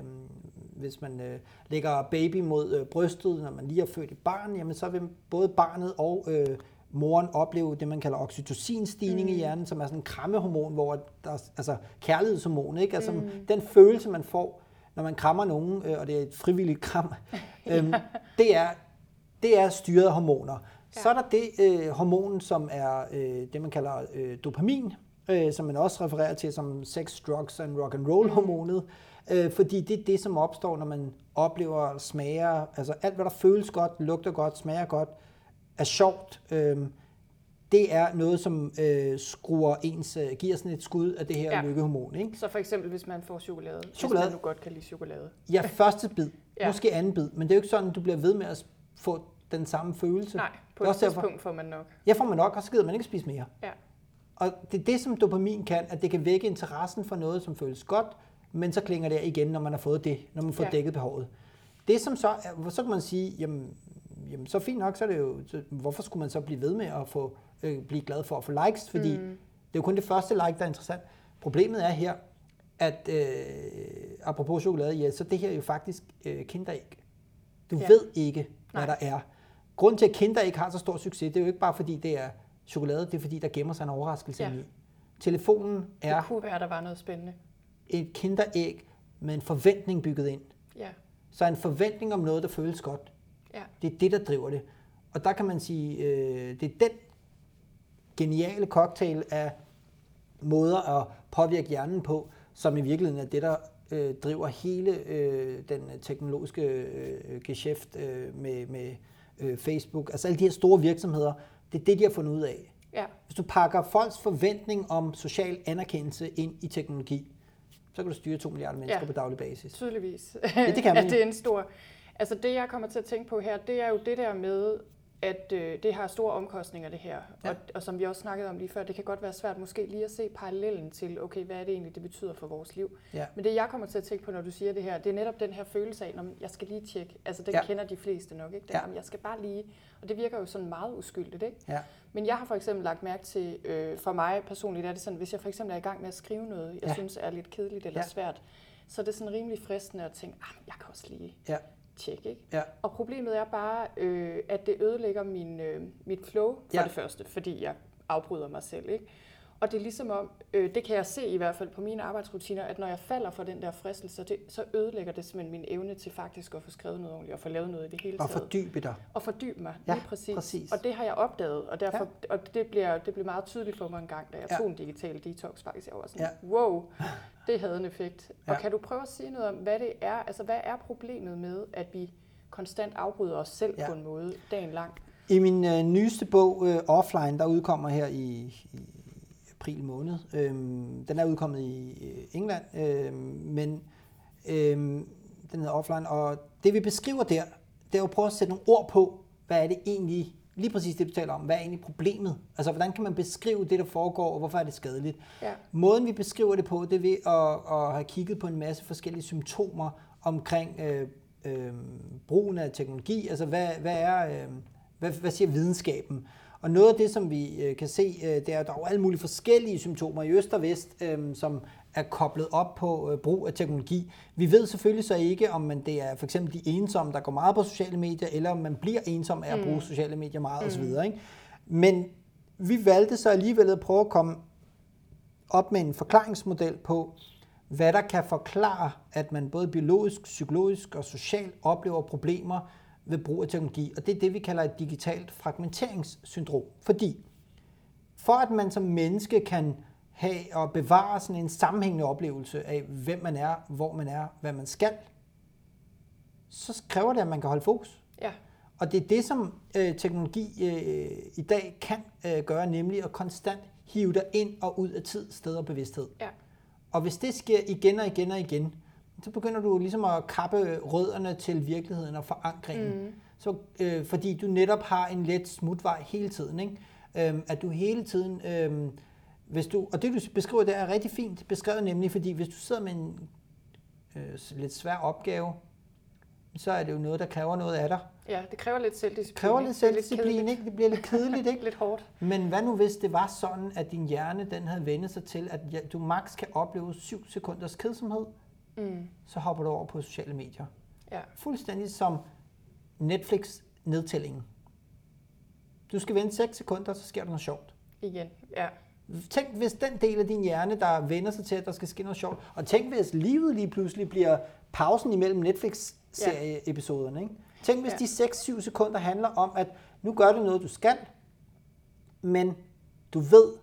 hvis man øh, lægger baby mod øh, brystet, når man lige har født et barn, jamen så vil både barnet og øh, moren opleve det, man kalder oxytocinstigning mm. i hjernen, som er sådan en krammehormon, hvor der er, altså kærlighedshormon, ikke? Altså mm. den følelse, man får, når man krammer nogen, øh, og det er et frivilligt kram, øhm, det, er, det er styret af hormoner. Ja. Så er der det øh, hormon, som er øh, det, man kalder øh, dopamin, øh, som man også refererer til som sex, drugs and rock and roll hormonet, øh, fordi det er det, som opstår, når man oplever smager, altså alt, hvad der føles godt, lugter godt, smager godt, er sjovt, øh, det er noget, som øh, skruer ens, øh, giver sådan et skud af det her Ja. lykkehormon. Ikke? Så for eksempel, hvis man får chokolade, Chokolade. hvis man nu godt kan lide chokolade. Ja, første bid, Ja. måske anden bid, men det er jo ikke sådan, du bliver ved med at få den samme følelse. Nej, på et også derfor- tidspunkt får man nok. Ja, får man nok, og så gider man ikke spise mere. Ja. Og det er det, som dopamin kan, at det kan vække interessen for noget, som føles godt, men så klinger det igen, når man har fået det, når man får ja. dækket behovet. Det som så er, så kan man sige, jamen, jamen så fint nok, så er det jo, så, hvorfor skulle man så blive ved med at få, øh, blive glad for at få likes, fordi mm. det er jo kun det første like, der er interessant. Problemet er her, at øh, apropos chokolade, ja, så det her er jo faktisk øh, kinderæg. Du ja. ved ikke, hvad Nej. der er. Grunden til, at kinderæg har så stor succes, det er jo ikke bare fordi, det er chokolade, det er fordi, der gemmer sig en overraskelse ja. i. Telefonen er... Det kunne være, der var noget spændende. Et kinderæg med en forventning bygget ind. Ja. Så en forventning om noget, der føles godt. Ja. Det er det, der driver det. Og der kan man sige, øh, det er den geniale cocktail af måder at påvirke hjernen på, som i virkeligheden er det, der øh, driver hele øh, den teknologiske øh, geschæft øh, med, med øh, Facebook. Altså alle de her store virksomheder, det er det, de har fundet ud af. Ja. Hvis du pakker folks forventning om social anerkendelse ind i teknologi, så kan du styre 2 milliarder mennesker ja. på daglig basis. Tydeligvis. Ja, det kan man. ja, det er en stor... Altså det, jeg kommer til at tænke på her, det er jo det der med, at øh, det har store omkostninger, det her. Ja. Og, og som vi også snakkede om lige før, det kan godt være svært måske lige at se parallellen til, okay, hvad er det egentlig, det betyder for vores liv. Ja. Men det, jeg kommer til at tænke på, når du siger det her, det er netop den her følelse af, når jeg skal lige tjekke. Altså, den Ja. kender de fleste nok, ikke? Den, Ja. Jeg skal bare lige... Og det virker jo sådan meget uskyldigt, ikke? Ja. Men jeg har for eksempel lagt mærke til, øh, for mig personligt er det sådan, hvis jeg for eksempel er i gang med at skrive noget, jeg Ja. synes er lidt kedeligt eller Ja. svært, så er det sådan rimelig fristende at tænke, ah, jeg kan også lige Ja. Tjekke, ikke? Ja. Og problemet er bare, øh, at det ødelægger min, øh, mit flow for ja. det første, fordi jeg afbryder mig selv. Ikke? Og det er ligesom om, øh, det kan jeg se i hvert fald på mine arbejdsrutiner, at når jeg falder for den der fristelse, det, så ødelægger det simpelthen min evne til faktisk at få skrevet noget ordentligt og få lavet noget i det hele Og taget. fordybe dig. Og fordybe mig, Ja, lige præcis. præcis. Og det har jeg opdaget, og, derfor, ja. og det, bliver, det blev meget tydeligt for mig en gang, da jeg Ja. tog en digital detox faktisk. Jeg var sådan, Ja. wow, det havde en effekt. Ja. Og kan du prøve at sige noget om, hvad det er, altså hvad er problemet med, at vi konstant afbryder os selv ja. på en måde dagen lang? I min øh, nyeste bog, øh, Offline, der udkommer her i, i april måned, øhm, den er udkommet i England, øhm, men øhm, den hedder Offline, og det vi beskriver der, det er jo at prøve at sætte nogle ord på, hvad er det egentlig, lige præcis det du taler om, hvad er egentlig problemet? Altså, hvordan kan man beskrive det, der foregår, og hvorfor er det skadeligt? Ja. Måden vi beskriver det på, det er ved at, at have kigget på en masse forskellige symptomer omkring øh, øh, brugen af teknologi. Altså hvad, hvad er, øh, hvad, hvad siger videnskaben? Og noget af det, som vi øh, kan se, øh, det er, at der er alle mulige forskellige symptomer i øst og vest, øh, som er koblet op på brug af teknologi. Vi ved selvfølgelig så ikke, om man, det er for eksempel de ensomme, der går meget på sociale medier, eller om man bliver ensom af at bruge sociale medier meget osv. Ikke? Men vi valgte så alligevel at prøve at komme op med en forklaringsmodel på, hvad der kan forklare, at man både biologisk, psykologisk og socialt oplever problemer ved brug af teknologi. Og det er det, vi kalder et digitalt fragmenteringssyndrom. Fordi for at man som menneske kan have og bevare sådan en sammenhængende oplevelse af, hvem man er, hvor man er, hvad man skal, så kræver det, at man kan holde fokus. Ja, Og det er det, som øh, teknologi øh, i dag kan øh, gøre, nemlig at konstant hive dig ind og ud af tid, sted og bevidsthed. ja, Og hvis det sker igen og igen og igen, så begynder du ligesom at kappe rødderne til virkeligheden og forankringen. Mm. Så, øh, fordi du netop har en let smutvej hele tiden. Ikke? Øhm, at du hele tiden... Øh, hvis du, og det du beskriver, det er rigtig fint beskrevet nemlig, fordi hvis du sidder med en øh, lidt svær opgave, så er det jo noget, der kræver noget af dig. ja, det kræver lidt selvdisciplin. Det kræver lidt Det selvdisciplin, ikke? Det bliver lidt kedeligt, ikke? Lidt hårdt. Men hvad nu hvis det var sådan, at din hjerne den havde vendt sig til, at du maks kan opleve 7 sekunders kedsomhed, Mm. så hopper du over på sociale medier. Ja, Fuldstændig som Netflix-nedtællingen. Du skal vente 6 sekunder, så sker der noget sjovt. igen. Ja, Tænk, hvis den del af din hjerne, der vender sig til, at der skal ske noget sjovt. Og tænk, hvis livet lige pludselig bliver pausen imellem Netflix-serieepisoderne. Ikke? Tænk, hvis Ja. de 6-7 sekunder handler om, at nu gør du noget, du skal, men du ved,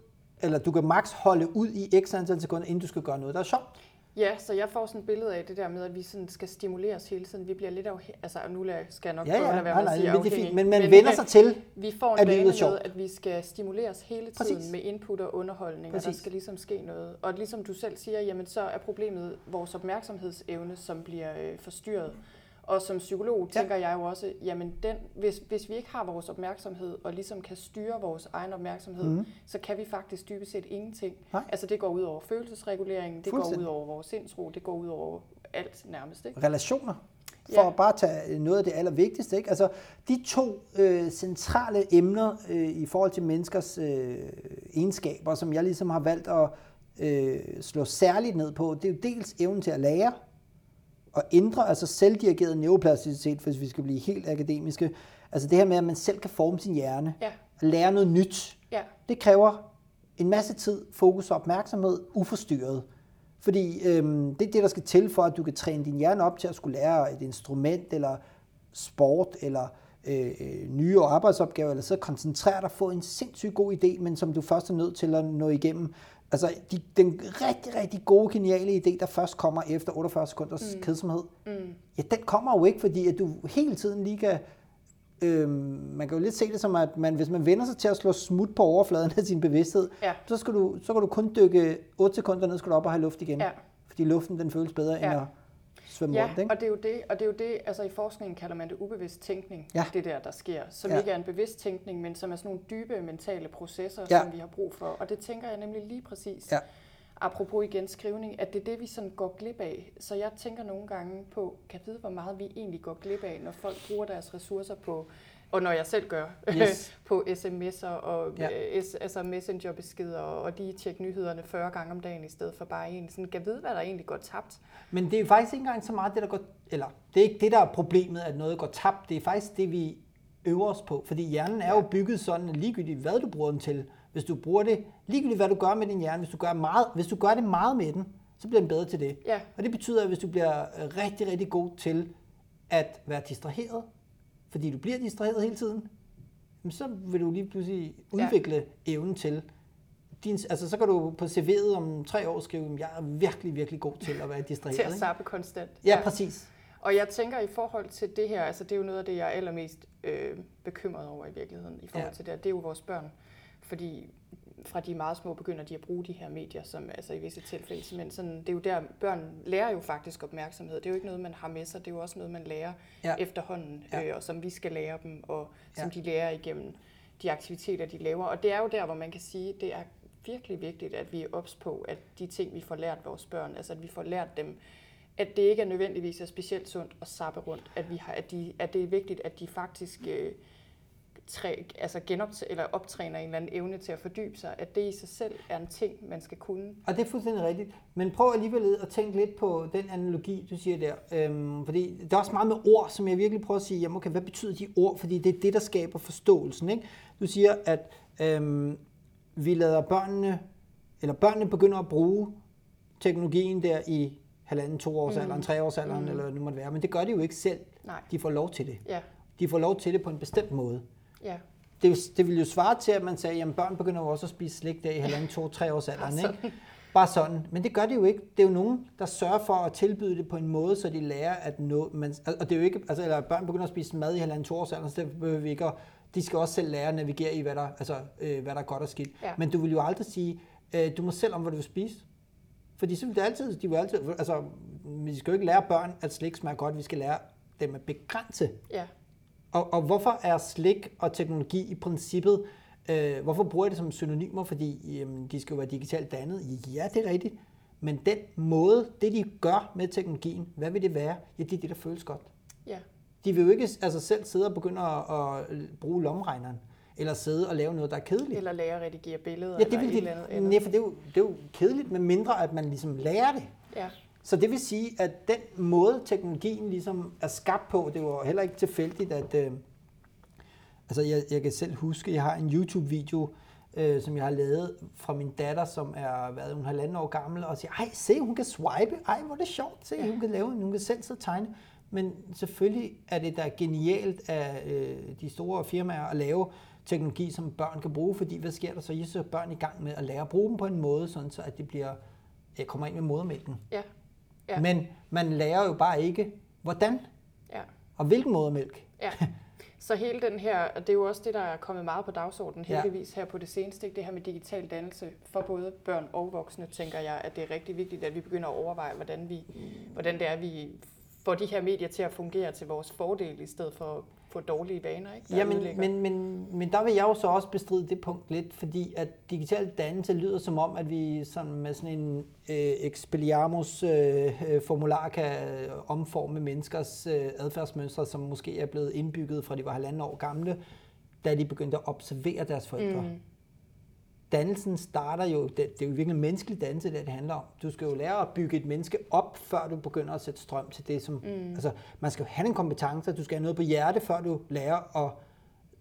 eller du kan maks holde ud i x antal sekunder, inden du skal gøre noget, der er sjovt. Ja, så jeg får sådan et billede af det der med, at vi sådan skal stimuleres hele tiden. Vi bliver lidt afhængige. Altså, og nu skal jeg nok Ja, prøve ja, at være nej, nej, sige men det er fint. Men man vender sig til, Vi får en vane med, at vi skal stimuleres hele Præcis. tiden med input og underholdning, og Præcis. der skal ligesom ske noget. Og ligesom du selv siger, jamen så er problemet vores opmærksomhedsevne, som bliver øh, forstyrret. Og som psykolog tænker ja. jeg jo også, jamen den, hvis, hvis vi ikke har vores opmærksomhed, og ligesom kan styre vores egen opmærksomhed, mm. så kan vi faktisk dybest set ingenting. Nej. Altså det går ud over følelsesreguleringen, det går ud over vores sindsro, det går ud over alt nærmest. Ikke? Relationer for ja. at bare tage noget af det allervigtigste. Ikke? Altså, de to øh, centrale emner øh, i forhold til menneskers øh, egenskaber, som jeg ligesom har valgt at øh, slå særligt ned på, det er jo dels evnen til at lære og ændre, altså selvdirigeret neuroplasticitet, hvis vi skal blive helt akademiske. Altså det her med, at man selv kan forme sin hjerne, ja. lære noget nyt. Ja. Det kræver en masse tid, fokus og opmærksomhed, uforstyrret. Fordi øhm, det er det, der skal til for, at du kan træne din hjerne op til at skulle lære et instrument, eller sport, eller øh, nye arbejdsopgaver, eller så koncentrere dig, få en sindssygt god idé, men som du først er nødt til at nå igennem. Altså de, den rigtig, rigtig gode, geniale idé, der først kommer efter 48 sekunders mm. kedsomhed, mm. ja, den kommer jo ikke, fordi at du hele tiden lige kan øh, man kan jo lidt se det som, at man, hvis man vender sig til at slå smut på overfladen af sin bevidsthed, ja. så, skal du, så kan du kun dykke 8 sekunder ned, skal du op og have luft igen. Ja. Fordi luften den føles bedre ja. end at svømme ja, rundt. Ikke? og det er jo det, og det er jo det, altså i forskningen kalder man det ubevidst tænkning, ja. det der, der sker, som ja. ikke er en bevidst tænkning, men som er sådan nogle dybe mentale processer, ja. som vi har brug for. Og det tænker jeg nemlig lige præcis. Ja apropos igen skrivning, at det er det, vi sådan går glip af. Så jeg tænker nogle gange på, kan vide, hvor meget vi egentlig går glip af, når folk bruger deres ressourcer på, og når jeg selv gør, yes. på sms'er og ja. s, altså messengerbeskeder, og de tjekker nyhederne 40 gange om dagen i stedet for bare en. Sådan, kan vide, hvad der egentlig går tabt. Men det er faktisk ikke engang så meget det, der går, eller det er ikke det, der er problemet, at noget går tabt. Det er faktisk det, vi øver os på. Fordi hjernen er ja. jo bygget sådan, ligegyldigt hvad du bruger den til, hvis du bruger det, ligegyldigt hvad du gør med din hjerne, hvis du gør, meget, hvis du gør det meget med den, så bliver den bedre til det. Ja. Og det betyder, at hvis du bliver rigtig, rigtig god til at være distraheret, fordi du bliver distraheret hele tiden, så vil du lige pludselig udvikle ja. evnen til din, altså så kan du på CV'et om tre år skrive, at jeg er virkelig, virkelig god til at være distraheret. til at sappe konstant. Ja, ja, præcis. Og jeg tænker i forhold til det her, altså det er jo noget af det, jeg er allermest øh, bekymret over i virkeligheden, i forhold ja. til det det er jo vores børn. Fordi fra de meget små begynder de at bruge de her medier, som altså i visse tilfælde, men sådan, det er jo der, børn lærer jo faktisk opmærksomhed. Det er jo ikke noget, man har med sig, det er jo også noget, man lærer ja. efterhånden, ja. øh, og som vi skal lære dem, og som ja. de lærer igennem de aktiviteter, de laver. Og det er jo der, hvor man kan sige, det er virkelig vigtigt, at vi er ops på, at de ting, vi får lært vores børn, altså at vi får lært dem, at det ikke er nødvendigvis er specielt sundt at sappe rundt, at, vi har, at, de, at det er vigtigt, at de faktisk øh, træ, altså genopt- eller optræner en eller anden evne til at fordybe sig, at det i sig selv er en ting, man skal kunne. Og det er fuldstændig rigtigt. Men prøv alligevel at tænke lidt på den analogi, du siger der. Øhm, fordi det er også meget med ord, som jeg virkelig prøver at sige, jamen okay, hvad betyder de ord? Fordi det er det, der skaber forståelsen. Ikke? Du siger, at øhm, vi lader børnene, eller børnene begynder at bruge teknologien der i halvanden, to års alderen, mm. tre års alderen, mm. eller hvad det måtte være. Men det gør de jo ikke selv. Nej. De får lov til det. Ja. De får lov til det på en bestemt måde. Ja. Det, det vil jo svare til, at man sagde, at børn begynder jo også at spise slik der i halvanden, to, tre års alderen. Ikke? Bare sådan. Men det gør de jo ikke. Det er jo nogen, der sørger for at tilbyde det på en måde, så de lærer at nå... Man, og det er jo ikke... Altså, eller børn begynder at spise mad i halvanden, to års alderen, så det behøver vi ikke at, De skal også selv lære at navigere i, hvad der, altså, øh, hvad der er godt og skidt. Ja. Men du vil jo aldrig sige, øh, du må selv om, hvad du vil spise. Fordi så vil det altid, de vil altid, altså, vi skal jo ikke lære børn, at slik smager godt, vi skal lære dem at begrænse. Ja. Og, og hvorfor er slik og teknologi i princippet, øh, hvorfor bruger jeg det som synonymer? Fordi øh, de skal jo være digitalt dannet. Ja, det er rigtigt. Men den måde, det de gør med teknologien, hvad vil det være? Ja, det er det, der føles godt. Ja. De vil jo ikke altså, selv sidde og begynde at, at bruge lomregneren eller sidde og lave noget, der er kedeligt. Eller lære at redigere billeder. Ja, det vil de, eller andet. Nej, for det er, jo, det er jo kedeligt, med mindre at man ligesom lærer det. Ja. Så det vil sige, at den måde, teknologien ligesom er skabt på, det var heller ikke tilfældigt, at... Øh, altså, jeg, jeg kan selv huske, jeg har en YouTube-video, øh, som jeg har lavet fra min datter, som er været hun halvanden år gammel, og siger, ej, se, hun kan swipe, ej, hvor er det sjovt, se, hun kan lave, hun kan selv sidde og tegne. Men selvfølgelig er det da genialt af øh, de store firmaer at lave teknologi, som børn kan bruge, fordi hvad sker der så? I så børn i gang med at lære at bruge dem på en måde, sådan så at det bliver, jeg kommer ind med modermælken. Ja ja. Men man lærer jo bare ikke, hvordan ja. og hvilken modermælk. Ja. Så hele den her, og det er jo også det, der er kommet meget på dagsordenen heldigvis ja. her på det seneste, det her med digital dannelse for både børn og voksne, tænker jeg, at det er rigtig vigtigt, at vi begynder at overveje, hvordan, vi, hvordan det er, vi får de her medier til at fungere til vores fordel, i stedet for få dårlige vaner, ikke? Der Ja, men, men, men, men der vil jeg jo så også bestride det punkt lidt, fordi at digital dannelse lyder som om, at vi sådan med sådan en øh, Expelliarmus øh, formular kan omforme menneskers øh, adfærdsmønstre, som måske er blevet indbygget fra de var halvanden år gamle, da de begyndte at observere deres forældre. Mm. Dannelsen starter jo, det, det er jo virkelig menneskelig dannelse, det, det handler om. Du skal jo lære at bygge et menneske op, før du begynder at sætte strøm til det, som... Mm. Altså, man skal jo have en kompetence, du skal have noget på hjerte, før du lærer at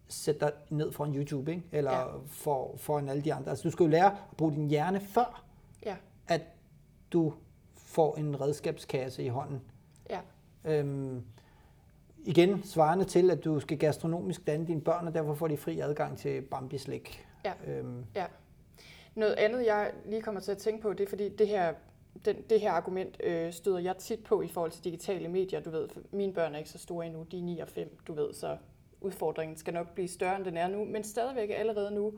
sætte dig ned foran YouTube, ikke? eller Ja. ja. for, foran alle de andre. Altså, du skal jo lære at bruge din hjerne, før Ja, at du får en redskabskasse i hånden. ja, Øhm, igen, svarende til, at du skal gastronomisk danne dine børn, og derfor får de fri adgang til Bambi-slik. ja. Øhm, Ja. Noget andet, jeg lige kommer til at tænke på, det er fordi det her, den, det her argument øh, støder jeg tit på i forhold til digitale medier. Du ved, mine børn er ikke så store endnu, de er 9 og 5, du ved, så udfordringen skal nok blive større, end den er nu. Men stadigvæk allerede nu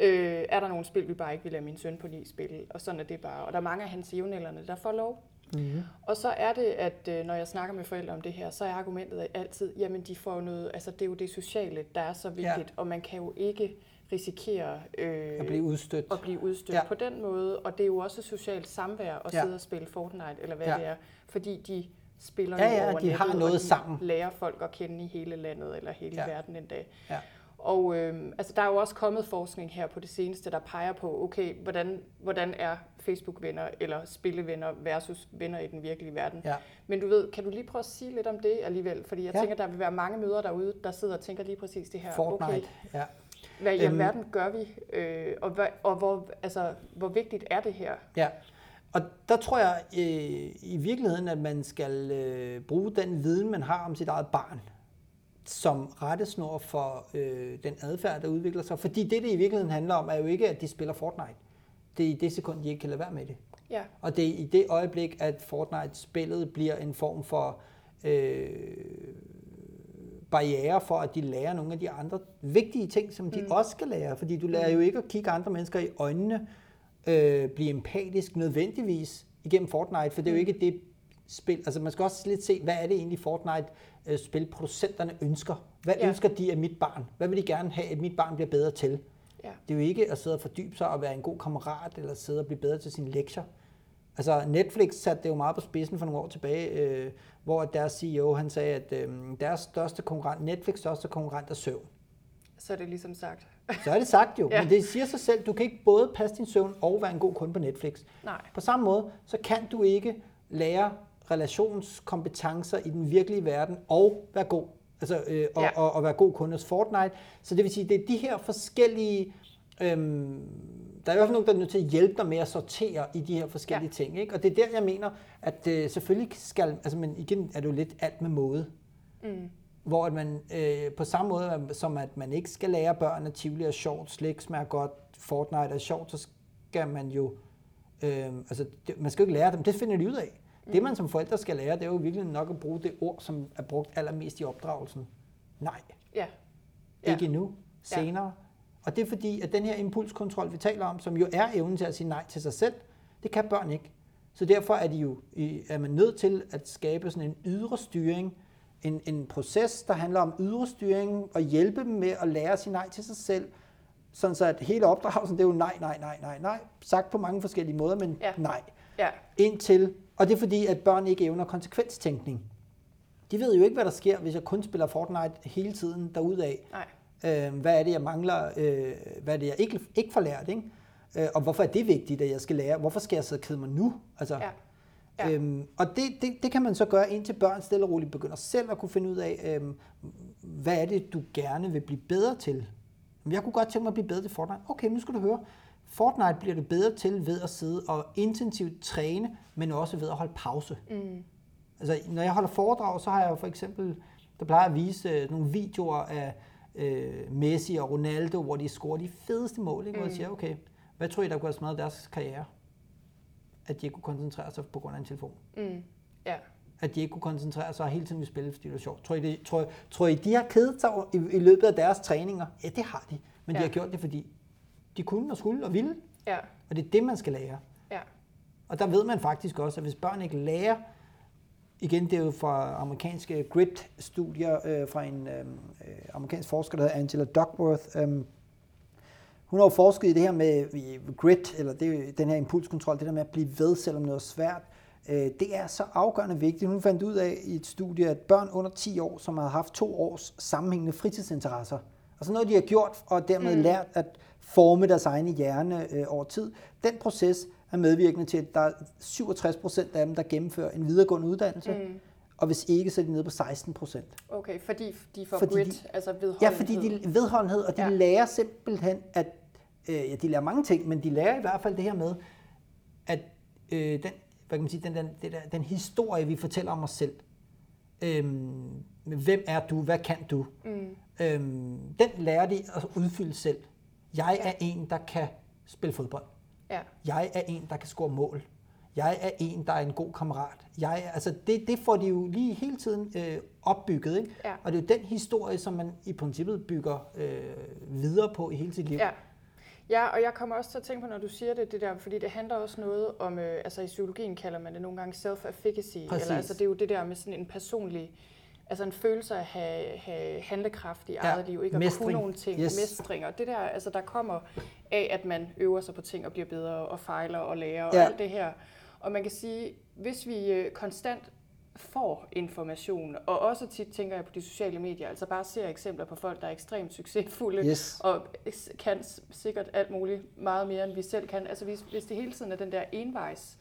øh, er der nogle spil, vi bare ikke vil lade min søn på ni spille, og sådan er det bare. Og der er mange af hans jævnaldrende, der får lov. mm-hmm. Og så er det, at øh, når jeg snakker med forældre om det her, så er argumentet altid, jamen de får noget, altså det er jo det sociale, der er så vigtigt, ja. og man kan jo ikke risikere øh, At blive udstødt. at blive udstødt Ja. på den måde, og det er jo også socialt samvær at Ja. sidde og spille Fortnite, eller hvad Ja. det er, fordi de spiller Ja, ja, over de har noget og de sammen. lærer folk at kende i hele landet, eller hele Ja. verden en dag. Ja. Og øh, altså, der er jo også kommet forskning her på det seneste, der peger på, okay, hvordan, hvordan er Facebook-venner eller spillevenner versus venner i den virkelige verden. Ja. Men du ved, kan du lige prøve at sige lidt om det alligevel? Fordi jeg ja. tænker, der vil være mange møder derude, der sidder og tænker lige præcis det her. Fortnite. Okay, Ja. Hvad i Øhm. alverden gør vi? Øh, og hvad, og hvor, altså, hvor vigtigt er det her? Ja, og der tror jeg øh, i virkeligheden, at man skal øh, bruge den viden, man har om sit eget barn, som rettesnor for øh, den adfærd, der udvikler sig. Fordi det, det i virkeligheden handler om, er jo ikke, at de spiller Fortnite. Det er i det sekund, de ikke kan lade være med det. Ja, Og det er i det øjeblik, at Fortnite-spillet bliver en form for øh, barriere for, at de lærer nogle af de andre vigtige ting, som de mm. også skal lære. Fordi du lærer jo ikke at kigge andre mennesker i øjnene, øh, blive empatisk nødvendigvis igennem Fortnite, for det er jo ikke det spil. Altså man skal også lidt se, hvad er det egentlig Fortnite-spilproducenterne ønsker? Hvad Ja. ønsker de af mit barn? Hvad vil de gerne have, at mit barn bliver bedre til? ja, Det er jo ikke at sidde og fordybe sig og være en god kammerat, eller sidde og blive bedre til sine lektier. Altså Netflix satte det jo meget på spidsen for nogle år tilbage, øh, hvor deres CEO han sagde, at øh, deres største konkurrent, Netflix største konkurrent er søvn. så er det ligesom sagt. Så er det sagt jo, Ja. men det siger sig selv, du kan ikke både passe din søvn og være en god kunde på Netflix. Nej, På samme måde, så kan du ikke lære relationskompetencer i den virkelige verden og være god. Altså, øh, og, Ja. og, og være god kunde hos Fortnite. Så det vil sige, det er de her forskellige... Øhm, der er i hvert fald nogen, der er nødt til at hjælpe dig med at sortere i de her forskellige ja. ting. Ikke? Og det er der, jeg mener, at øh, selvfølgelig skal... Altså, men igen er det jo lidt alt med måde. mm. Hvor at man øh, på samme måde som at man ikke skal lære børn at Tivoli er sjovt, slik smager godt, Fortnite er sjovt, så skal man jo, øh, altså det, man skal jo ikke lære dem, det finder de ud af. Mm. Det man som forældre skal lære, det er jo virkelig nok at bruge det ord, som er brugt allermest i opdragelsen. Nej, ja, ja. Ja. ikke endnu, senere. Og det er fordi, at den her impulskontrol, vi taler om, som jo er evnen til at sige nej til sig selv, det kan børn ikke. Så derfor er, de jo, er man nødt til at skabe sådan en ydre styring, en, en proces, der handler om ydre styring og hjælpe dem med at lære at sige nej til sig selv, sådan så at hele opdragelsen, det er jo nej, nej, nej, nej, nej, sagt på mange forskellige måder, men Ja. nej. ja, Indtil, og det er fordi, at børn ikke evner konsekvenstænkning. De ved jo ikke, hvad der sker, hvis jeg kun spiller Fortnite hele tiden derudad. nej, Øh, hvad er det, jeg mangler? Øh, hvad er det, jeg ikke, ikke får lært? Ikke? Øh, og hvorfor er det vigtigt, at jeg skal lære? Hvorfor skal jeg sidde og kede mig nu? Altså, ja, Ja. Øhm, og det, det, det kan man så gøre, indtil børn stille og roligt begynder selv at kunne finde ud af, øhm, hvad er det, du gerne vil blive bedre til? Jeg kunne godt tænke mig at blive bedre til Fortnite. Okay, nu skal du høre. Fortnite bliver du bedre til ved at sidde og intensivt træne, men også ved at holde pause. mm. Altså, når jeg holder foredrag, så har jeg jo for eksempel, der plejer at vise øh, nogle videoer af øh, Messi og Ronaldo, hvor de scorer de fedeste mål, ikke? hvor jeg Mm. siger, okay, hvad tror I, der kunne have smadret deres karriere? At de ikke kunne koncentrere sig på grund af en telefon. Mm. ja, At de ikke kunne koncentrere sig og hele tiden ville spille, fordi det var sjovt. Tror I, det, tror, tror I de har kedet sig i, i løbet af deres træninger? Ja, det har de. Men de Ja. har gjort det, fordi de kunne og skulle og ville. ja, Og det er det, man skal lære. ja, Og der ved man faktisk også, at hvis børn ikke lærer igen, det er jo fra amerikanske GRID-studier øh, fra en øh, amerikansk forsker, der hedder Angela Duckworth. Øh, hun har jo forsket i det her med grit, eller det, den her impulskontrol, det der med at blive ved, selvom noget er svært. Øh, det er så afgørende vigtigt. Hun fandt ud af i et studie, at børn under 10 år, som har haft to års sammenhængende fritidsinteresser, altså noget, de har gjort og dermed mm. lært at forme deres egen hjerne øh, over tid, den proces er medvirkende til, at der er 67 procent af dem, der gennemfører en videregående uddannelse. Mm. Og hvis ikke, så er de nede på 16 procent. Okay, fordi de får fordi grit, de, altså vedholdenhed. Ja, fordi de vedholdenhed, og de ja. lærer simpelthen, at øh, ja, de lærer mange ting, men de lærer i hvert fald det her med, at øh, den, hvad kan man sige, den, den, den, den historie, vi fortæller om os selv, øhm, hvem er du, hvad kan du, mm. øhm, den lærer de at udfylde selv. Jeg er en, der kan spille fodbold. Ja. Jeg er en, der kan score mål. Jeg er en, der er en god kammerat. Jeg, altså det, det får de jo lige hele tiden øh, opbygget. Ikke? Ja. Og det er jo den historie, som man i princippet bygger øh, videre på i hele sit liv. Ja. Ja, og jeg kommer også til at tænke på, når du siger det, det der, fordi det handler også noget om, øh, altså i psykologien kalder man det nogle gange self-efficacy, eller altså det er jo det der med sådan en personlig, altså en følelse af at have, have handlekraft i ja, eget liv, ikke at mestring. kunne nogle ting, yes. mestring, og det der, altså der kommer af, at man øver sig på ting og bliver bedre og fejler og lærer og ja. alt det her. Og man kan sige, hvis vi øh, konstant får information, og også tit tænker jeg på de sociale medier, altså bare ser eksempler på folk, der er ekstremt succesfulde, yes. og kan sikkert alt muligt meget mere, end vi selv kan. Altså hvis, hvis det hele tiden er den der envejs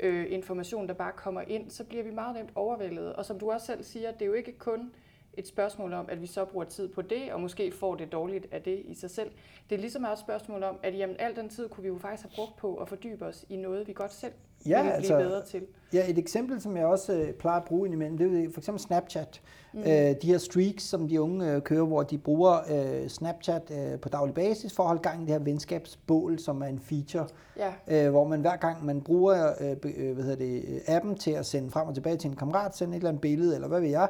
øh, information, der bare kommer ind, så bliver vi meget nemt overvældet. Og som du også selv siger, det er jo ikke kun et spørgsmål om, at vi så bruger tid på det, og måske får det dårligt af det i sig selv. Det er lige så meget et spørgsmål om, at jamen, al den tid kunne vi jo faktisk have brugt på at fordybe os i noget, vi godt selv ja, blive altså, bedre til. Ja, et eksempel, som jeg også øh, plejer at bruge indimellem, det er for eksempel Snapchat. Mm. Øh, de her streaks, som de unge øh, kører, hvor de bruger øh, Snapchat øh, på daglig basis for at holde gang i det her venskabsbål, som er en feature, ja. øh, hvor man hver gang man bruger øh, øh hvad hedder det, appen til at sende frem og tilbage til en kammerat, sende et eller andet billede, eller hvad ved jeg,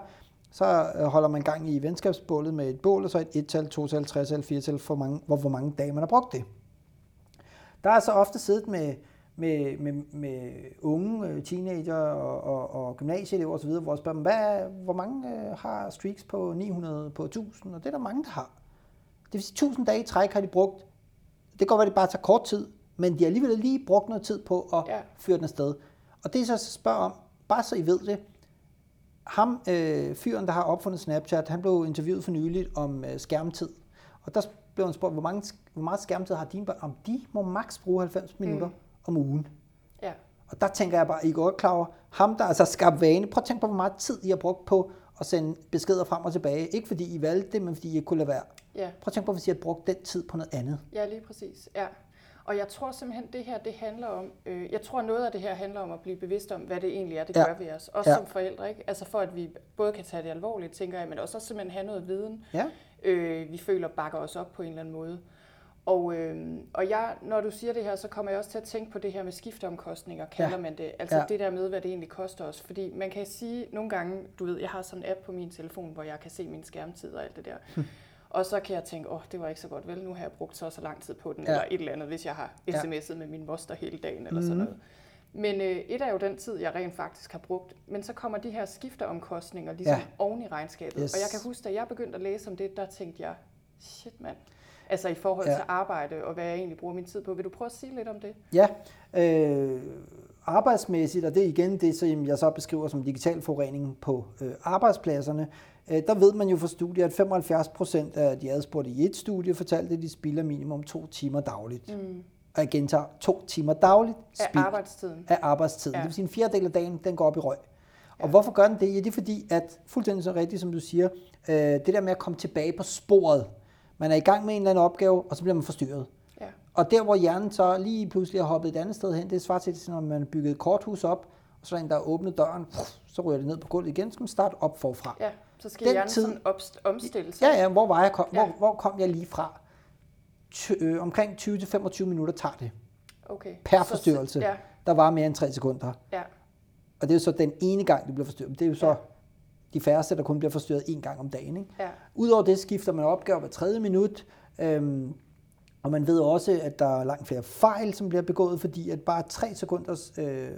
så øh, holder man gang i venskabsbålet med et bål, og så et 1-tal, 2-tal, 3-tal, 4-tal, for mange, hvor, hvor mange dage man har brugt det. Der er så ofte siddet med med, med, med unge øh, teenager og, og, og gymnasieelever osv., hvor jeg spørger dem, hvad, hvor mange øh, har streaks på 900, på 1000? Og det er der mange, der har. Det vil sige, 1000 dage i træk har de brugt. Det kan godt være, at det bare tager kort tid, men de har alligevel lige brugt noget tid på at ja. føre den afsted. Og det er så at spørge om, bare så I ved det, ham, øh, fyren, der har opfundet Snapchat, han blev interviewet for nyligt om øh, skærmtid. Og der blev han spurgt, hvor, mange, hvor meget skærmtid har dine børn? Om de må maks bruge 90 minutter. Om ugen. Ja. Og der tænker jeg bare, I går klar over, ham der altså skabt vane, prøv at tænke på, hvor meget tid I har brugt på at sende beskeder frem og tilbage. Ikke fordi I valgte det, men fordi I ikke kunne lade være. Ja. Prøv at tænke på, hvis I har brugt den tid på noget andet. Ja, lige præcis. Ja. Og jeg tror simpelthen, det her, det handler om, øh, jeg tror noget af det her handler om at blive bevidst om, hvad det egentlig er, det ja. gør ved os. Også ja. som forældre, ikke? Altså for at vi både kan tage det alvorligt, tænker jeg, men også simpelthen have noget viden, ja. øh, vi føler bakker os op på en eller anden måde. Og, øh, og jeg, når du siger det her, så kommer jeg også til at tænke på det her med skifteomkostninger, kalder ja. man det. Altså ja. det der med, hvad det egentlig koster os. Fordi man kan sige nogle gange, du ved, jeg har sådan en app på min telefon, hvor jeg kan se min skærmtid og alt det der. Hm. Og så kan jeg tænke, åh, oh, det var ikke så godt, vel, nu har jeg brugt så så lang tid på den, ja. eller et eller andet, hvis jeg har sms'et ja. med min moster hele dagen, eller mm. sådan mhm. noget. Men øh, et er jo den tid, jeg rent faktisk har brugt. Men så kommer de her skifteomkostninger ligesom ja. oven i regnskabet. Yes. Og jeg kan huske, da jeg begyndte at læse om det, der tænkte jeg, shit mand, Altså i forhold ja. til arbejde og hvad jeg egentlig bruger min tid på. Vil du prøve at sige lidt om det? Ja, øh, arbejdsmæssigt, og det er igen det, som jeg så beskriver som digital forurening på øh, arbejdspladserne, øh, der ved man jo fra studier, at 75 procent af de adspurgte i et studie fortalte, at de spilder minimum to timer dagligt. Mm. Og jeg gentager, to timer dagligt af arbejdstiden. Af arbejdstiden. Ja. Det vil sige, en fjerdedel af dagen, den går op i røg. Og ja. hvorfor gør den det? Ja, det er fordi, at fuldstændig så rigtigt, som du siger, øh, det der med at komme tilbage på sporet, man er i gang med en eller anden opgave, og så bliver man forstyrret. Ja. Og der, hvor hjernen så lige pludselig har hoppet et andet sted hen, det er svar til, når man bygget et korthus op, og så er en, der åbner døren, så ryger det ned på gulvet igen, så skal man starte op forfra. Ja, så skal Den hjernen tid, sådan omstille sig. Ja, ja, hvor, var jeg, kom, ja. hvor, hvor kom jeg lige fra? T- øh, omkring 20-25 minutter tager det. Okay. Per så, forstyrrelse. Ja. Der var mere end 3 sekunder. Ja. Og det er jo så den ene gang, det bliver forstyrret. Det er jo så ja de færreste, der kun bliver forstyrret en gang om dagen. Ikke? Ja. Udover det skifter man opgave hver tredje minut, øhm, og man ved også, at der er langt flere fejl, som bliver begået, fordi at bare tre sekunders øh,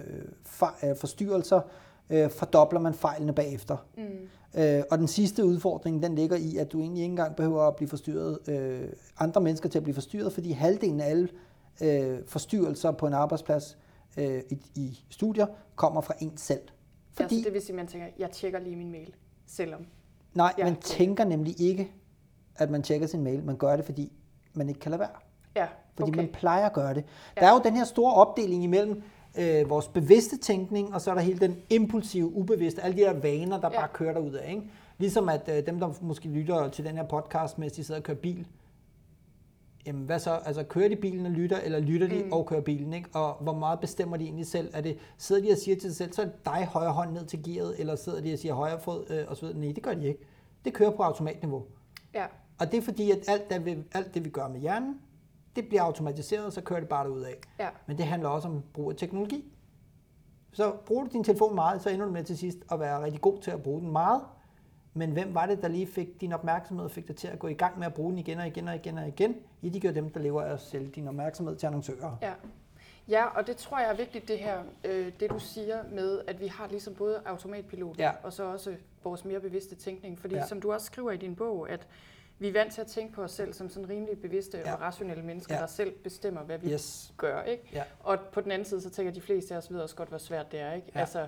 fejl, øh, forstyrrelser øh, fordobler man fejlene bagefter. Mm. Øh, og den sidste udfordring, den ligger i, at du egentlig ikke engang behøver at blive forstyrret, øh, andre mennesker til at blive forstyrret, fordi halvdelen af alle øh, forstyrrelser på en arbejdsplads øh, i, i studier kommer fra en selv. Fordi, altså, det vil sige, at man tænker, jeg tjekker lige min mail, selvom... Nej, man tænker nemlig ikke, at man tjekker sin mail. Man gør det, fordi man ikke kan lade være. Ja, Fordi okay. man plejer at gøre det. Ja. Der er jo den her store opdeling imellem øh, vores bevidste tænkning, og så er der hele den impulsive, ubevidste, alle de der vaner, der ja. bare kører derud af. Ikke? Ligesom at øh, dem, der måske lytter til den her podcast, mens de sidder og kører bil, jamen hvad så? Altså kører de bilen og lytter, eller lytter de mm. og kører bilen, ikke? Og hvor meget bestemmer de egentlig selv? Er det, sidder de og siger til sig selv, så er det dig højre hånd ned til gearet, eller sidder de og siger højre fod, øh, og så videre? Nej, det gør de ikke. Det kører på automatniveau. Ja. Og det er fordi, at alt det, vi, alt det, vi gør med hjernen, det bliver automatiseret, og så kører det bare ud af. Ja. Men det handler også om brug af teknologi. Så bruger du din telefon meget, så ender du med til sidst at være rigtig god til at bruge den meget. Men hvem var det, der lige fik din opmærksomhed og fik dig til at gå i gang med at bruge den igen og igen og igen og igen? Ja, de gør dem, der lever af at sælge din opmærksomhed til annoncører. Ja. Ja, og det tror jeg er vigtigt, det her, øh, det du siger med, at vi har ligesom både automatpilot Ja. og så også vores mere bevidste tænkning. Fordi Ja. som du også skriver i din bog, at vi er vant til at tænke på os selv som sådan rimelig bevidste Ja. og rationelle mennesker, Ja. der selv bestemmer, hvad vi Yes. gør. Ikke? Ja. Og på den anden side, så tænker de fleste af os ved også godt, hvor svært det er. Ikke? Ja. Altså,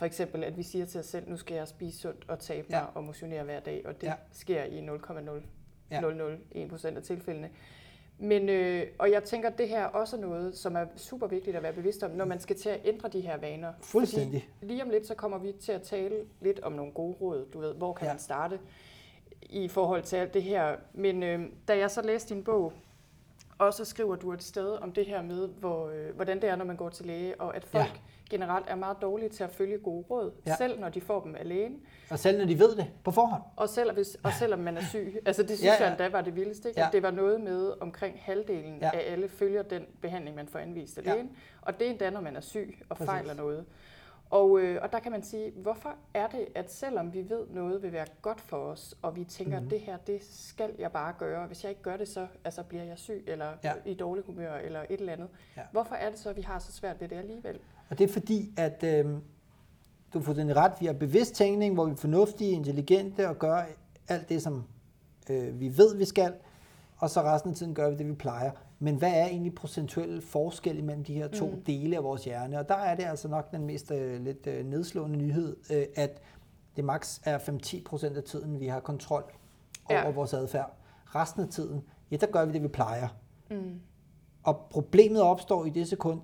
for eksempel, at vi siger til os selv, nu skal jeg spise sundt og tabe Ja. mig og motionere hver dag, og det Ja. sker i 0,0 Ja. 0,01 af tilfældene. Men, øh, og jeg tænker, at det her er også noget, som er super vigtigt at være bevidst om, når man skal til at ændre de her vaner. Fuldstændig. Fordi lige om lidt, så kommer vi til at tale lidt om nogle gode råd. Du ved, hvor kan Ja. man starte i forhold til alt det her. Men øh, da jeg så læste din bog, og så skriver du et sted om det her med, hvor, øh, hvordan det er, når man går til læge, og at folk Ja. Generelt er meget dårlige til at følge gode råd, Ja. selv når de får dem lægen, Og selv når de ved det på forhånd. og, selv, hvis, og selvom man er syg. Altså det synes Ja, ja, jeg endda var det vildeste, ikke? Ja. At det var noget med omkring halvdelen Ja. af alle følger den behandling, man får anvist af Ja. Og det er endda, når man er syg og Præcis. fejler noget. Og, øh, og der kan man sige, hvorfor er det, at selvom vi ved, noget vil være godt for os, og vi tænker, Mhm. mm-hmm. det her, det skal jeg bare gøre. Hvis jeg ikke gør det, så altså, bliver jeg syg, eller ja. i dårlig humør, eller et eller andet. Ja. Hvorfor er det så, at vi har så svært ved det alligevel? Og det er fordi, at øh, du fået den ret, vi har bevidst tænkning, hvor vi er fornuftige, intelligente og gør alt det, som øh, vi ved, vi skal, og så resten af tiden gør vi det, vi plejer. Men hvad er egentlig procentuel forskel imellem de her to. Mm. dele af vores hjerne? Og der er det altså nok den mest øh, lidt øh, nedslående nyhed, øh, at det maks er 5-10 procent af tiden, vi har kontrol over Ja. vores adfærd. Resten af tiden, ja, der gør vi det, vi plejer. Mm. Og problemet opstår i det sekund,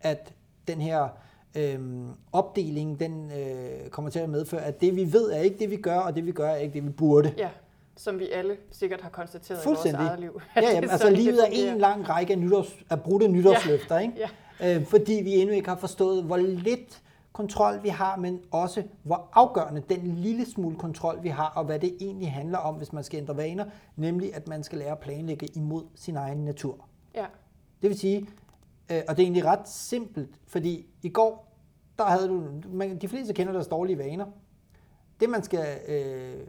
at den her øhm, opdeling, den øh, kommer til at medføre, at det vi ved er ikke det vi gør, og det vi gør er ikke det vi burde. Ja, som vi alle sikkert har konstateret i vores eget liv. Ja, jamen, altså livet er en lang række af, nytårs, af brudte nytårsløfter, ikke? Ja. Øh, fordi vi endnu ikke har forstået, hvor lidt kontrol vi har, men også hvor afgørende den lille smule kontrol vi har, og hvad det egentlig handler om, hvis man skal ændre vaner, nemlig at man skal lære at planlægge imod sin egen natur. Ja. Det vil sige, øh, og det er egentlig ret simpelt, fordi i går, der havde du, man, de fleste kender deres dårlige vaner. Det man skal, øh,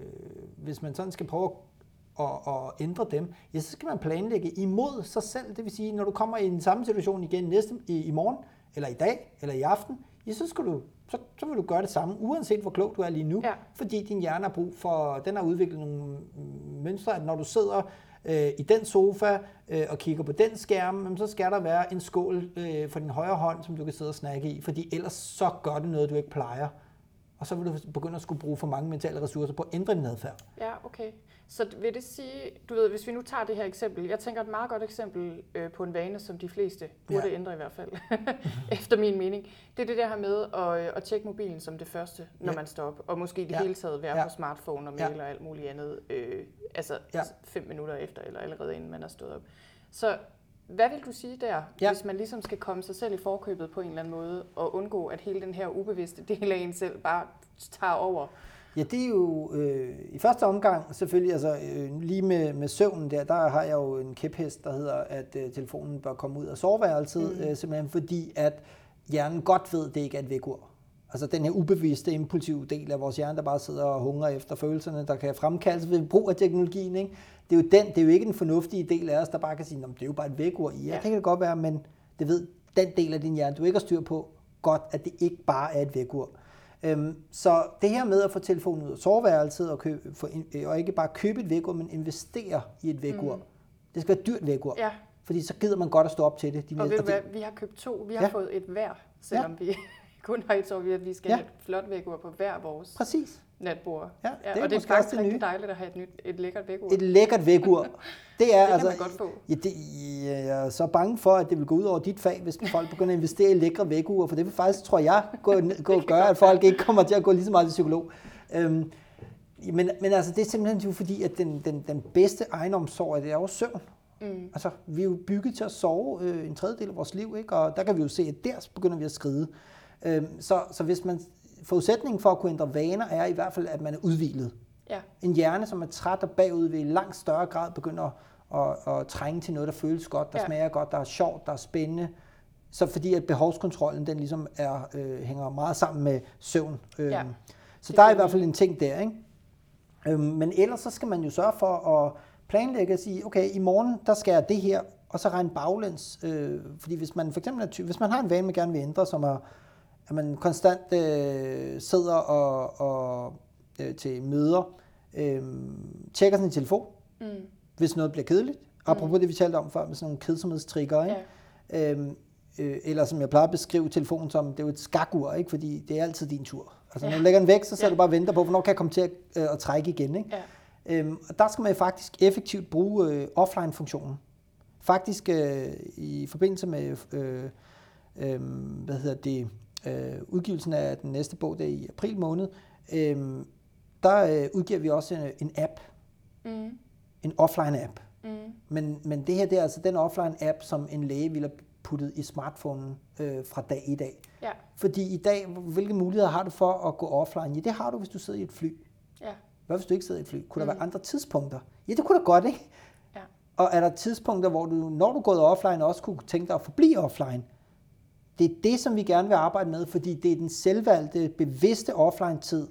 hvis man sådan skal prøve at, at, at ændre dem, ja, så skal man planlægge imod sig selv. Det vil sige, når du kommer i den samme situation igen næste, i, i morgen, eller i dag, eller i aften, ja, så, skal du, så, så vil du gøre det samme, uanset hvor klog du er lige nu. Ja. Fordi din hjerne har brug for, den har udviklet nogle mønstre, at når du sidder øh, i den sofa øh, og kigger på den skærm, jamen, så skal der være en skål øh, for din højre hånd, som du kan sidde og snakke i, fordi ellers så gør det noget, du ikke plejer. Og så vil du begynde at skulle bruge for mange mentale ressourcer på at ændre din adfærd. Ja, okay. Så vil det sige, du ved, hvis vi nu tager det her eksempel, jeg tænker et meget godt eksempel øh, på en vane, som de fleste burde Ja. ja. ændre i hvert fald, efter min mening, det er det der her med at, øh, at tjekke mobilen som det første, når Ja. man står op, og måske i det Ja. hele taget være Ja. på smartphone og Ja. mail og alt muligt andet, øh, altså Ja. ja. fem minutter efter, eller allerede inden man er stået op. Så hvad vil du sige der, Ja. ja. hvis man ligesom skal komme sig selv i forkøbet på en eller anden måde, og undgå, at hele den her ubevidste del af en selv bare tager over? Ja, det er jo øh, i første omgang selvfølgelig, altså øh, lige med, med søvnen der, der har jeg jo en kæphest, der hedder, at øh, telefonen bør komme ud af soveværelset, mm. øh, simpelthen fordi, at hjernen godt ved, det ikke er et vækur. Altså den her ubevidste, impulsive del af vores hjerne, der bare sidder og hungrer efter følelserne, der kan fremkaldes ved brug af teknologien. Ikke? Det, er jo den, det er jo ikke den fornuftige del af os, der bare kan sige, "Nå, men det er jo bare et vækur. Ja, Ja. det kan det godt være, men det ved den del af din hjerne, du ikke har styr på, godt, at det ikke bare er et vækur. Øhm, så det her med at få telefonen ud af soveværelset og, købe, for, øh, og ikke bare købe et vækord, men investere i et vækord. Mm. Det skal være dyrt vækord. Ja. Fordi så gider man godt at stå op til det. De og ved du hvad, vi har købt to. Vi har ja. fået et hver, selvom ja. vi kun har et så vi skal ja. have et flot vækord på hver vores. Præcis natbord. Ja, det er ja, og det er faktisk rigtig dejligt at have et, nyt, et lækkert vægur. Et lækkert vægur. Det er det altså, godt få. Ja, det, jeg er så bange for, at det vil gå ud over dit fag, hvis folk begynder at investere i lækre vægur, for det vil faktisk, tror jeg, gå, gå gøre, at folk ikke kommer til at gå lige så meget til psykolog. Øhm, men, men altså, det er simpelthen jo fordi, at den, den, den bedste egenomsorg, det er jo søvn. Mm. Altså, vi er jo bygget til at sove øh, en tredjedel af vores liv, ikke? og der kan vi jo se, at der begynder vi at skride. Øhm, så, så hvis man forudsætningen for at kunne ændre vaner er i hvert fald, at man er udvilet. Ja. En hjerne, som er træt og bagud, vil i langt større grad begynde at, at, at trænge til noget, der føles godt, der ja. smager godt, der er sjovt, der er spændende. Så fordi at behovskontrollen, den ligesom er, øh, hænger meget sammen med søvn. Øh, ja. Så der er i hvert fald en ting der, ikke? Øh, men ellers så skal man jo sørge for at planlægge og sige, okay, i morgen, der skal jeg det her, og så regne baglæns. Øh, fordi hvis man for eksempel er ty- hvis man har en vane, man gerne vil ændre, som er at man konstant øh, sidder og, og øh, til møder, øh, tjekker sin telefon, mm. hvis noget bliver kedeligt. Mm. Apropos det, vi talte om før med sådan nogle kedsomhedstrigger, ikke? Ja. Øhm, øh, eller som jeg plejer at beskrive telefonen som, det er jo et skakur, ikke? fordi det er altid din tur. Altså, ja. når du lægger den væk, så sidder ja. du bare og venter på, hvornår kan jeg komme til at, øh, at trække igen. Ikke? Ja. Øhm, og der skal man faktisk effektivt bruge øh, offline-funktionen. Faktisk øh, i forbindelse med, øh, øh, hvad hedder det, øh, udgivelsen af den næste bog, der i april måned, øh, der øh, udgiver vi også en, en app. Mm. En offline app. Mm. Men, men det her det er altså den offline app, som en læge ville have puttet i smartphonen øh, fra dag i dag. Ja. Fordi i dag, hvilke muligheder har du for at gå offline? Ja, det har du, hvis du sidder i et fly. Ja. Hvad hvis du ikke sidder i et fly? Kunne mm. der være andre tidspunkter? Ja, det kunne da godt, ikke? Ja. Og er der tidspunkter, hvor du, når du er gået offline, også kunne tænke dig at forblive offline? Det er det, som vi gerne vil arbejde med, fordi det er den selvvalgte, bevidste offline-tid,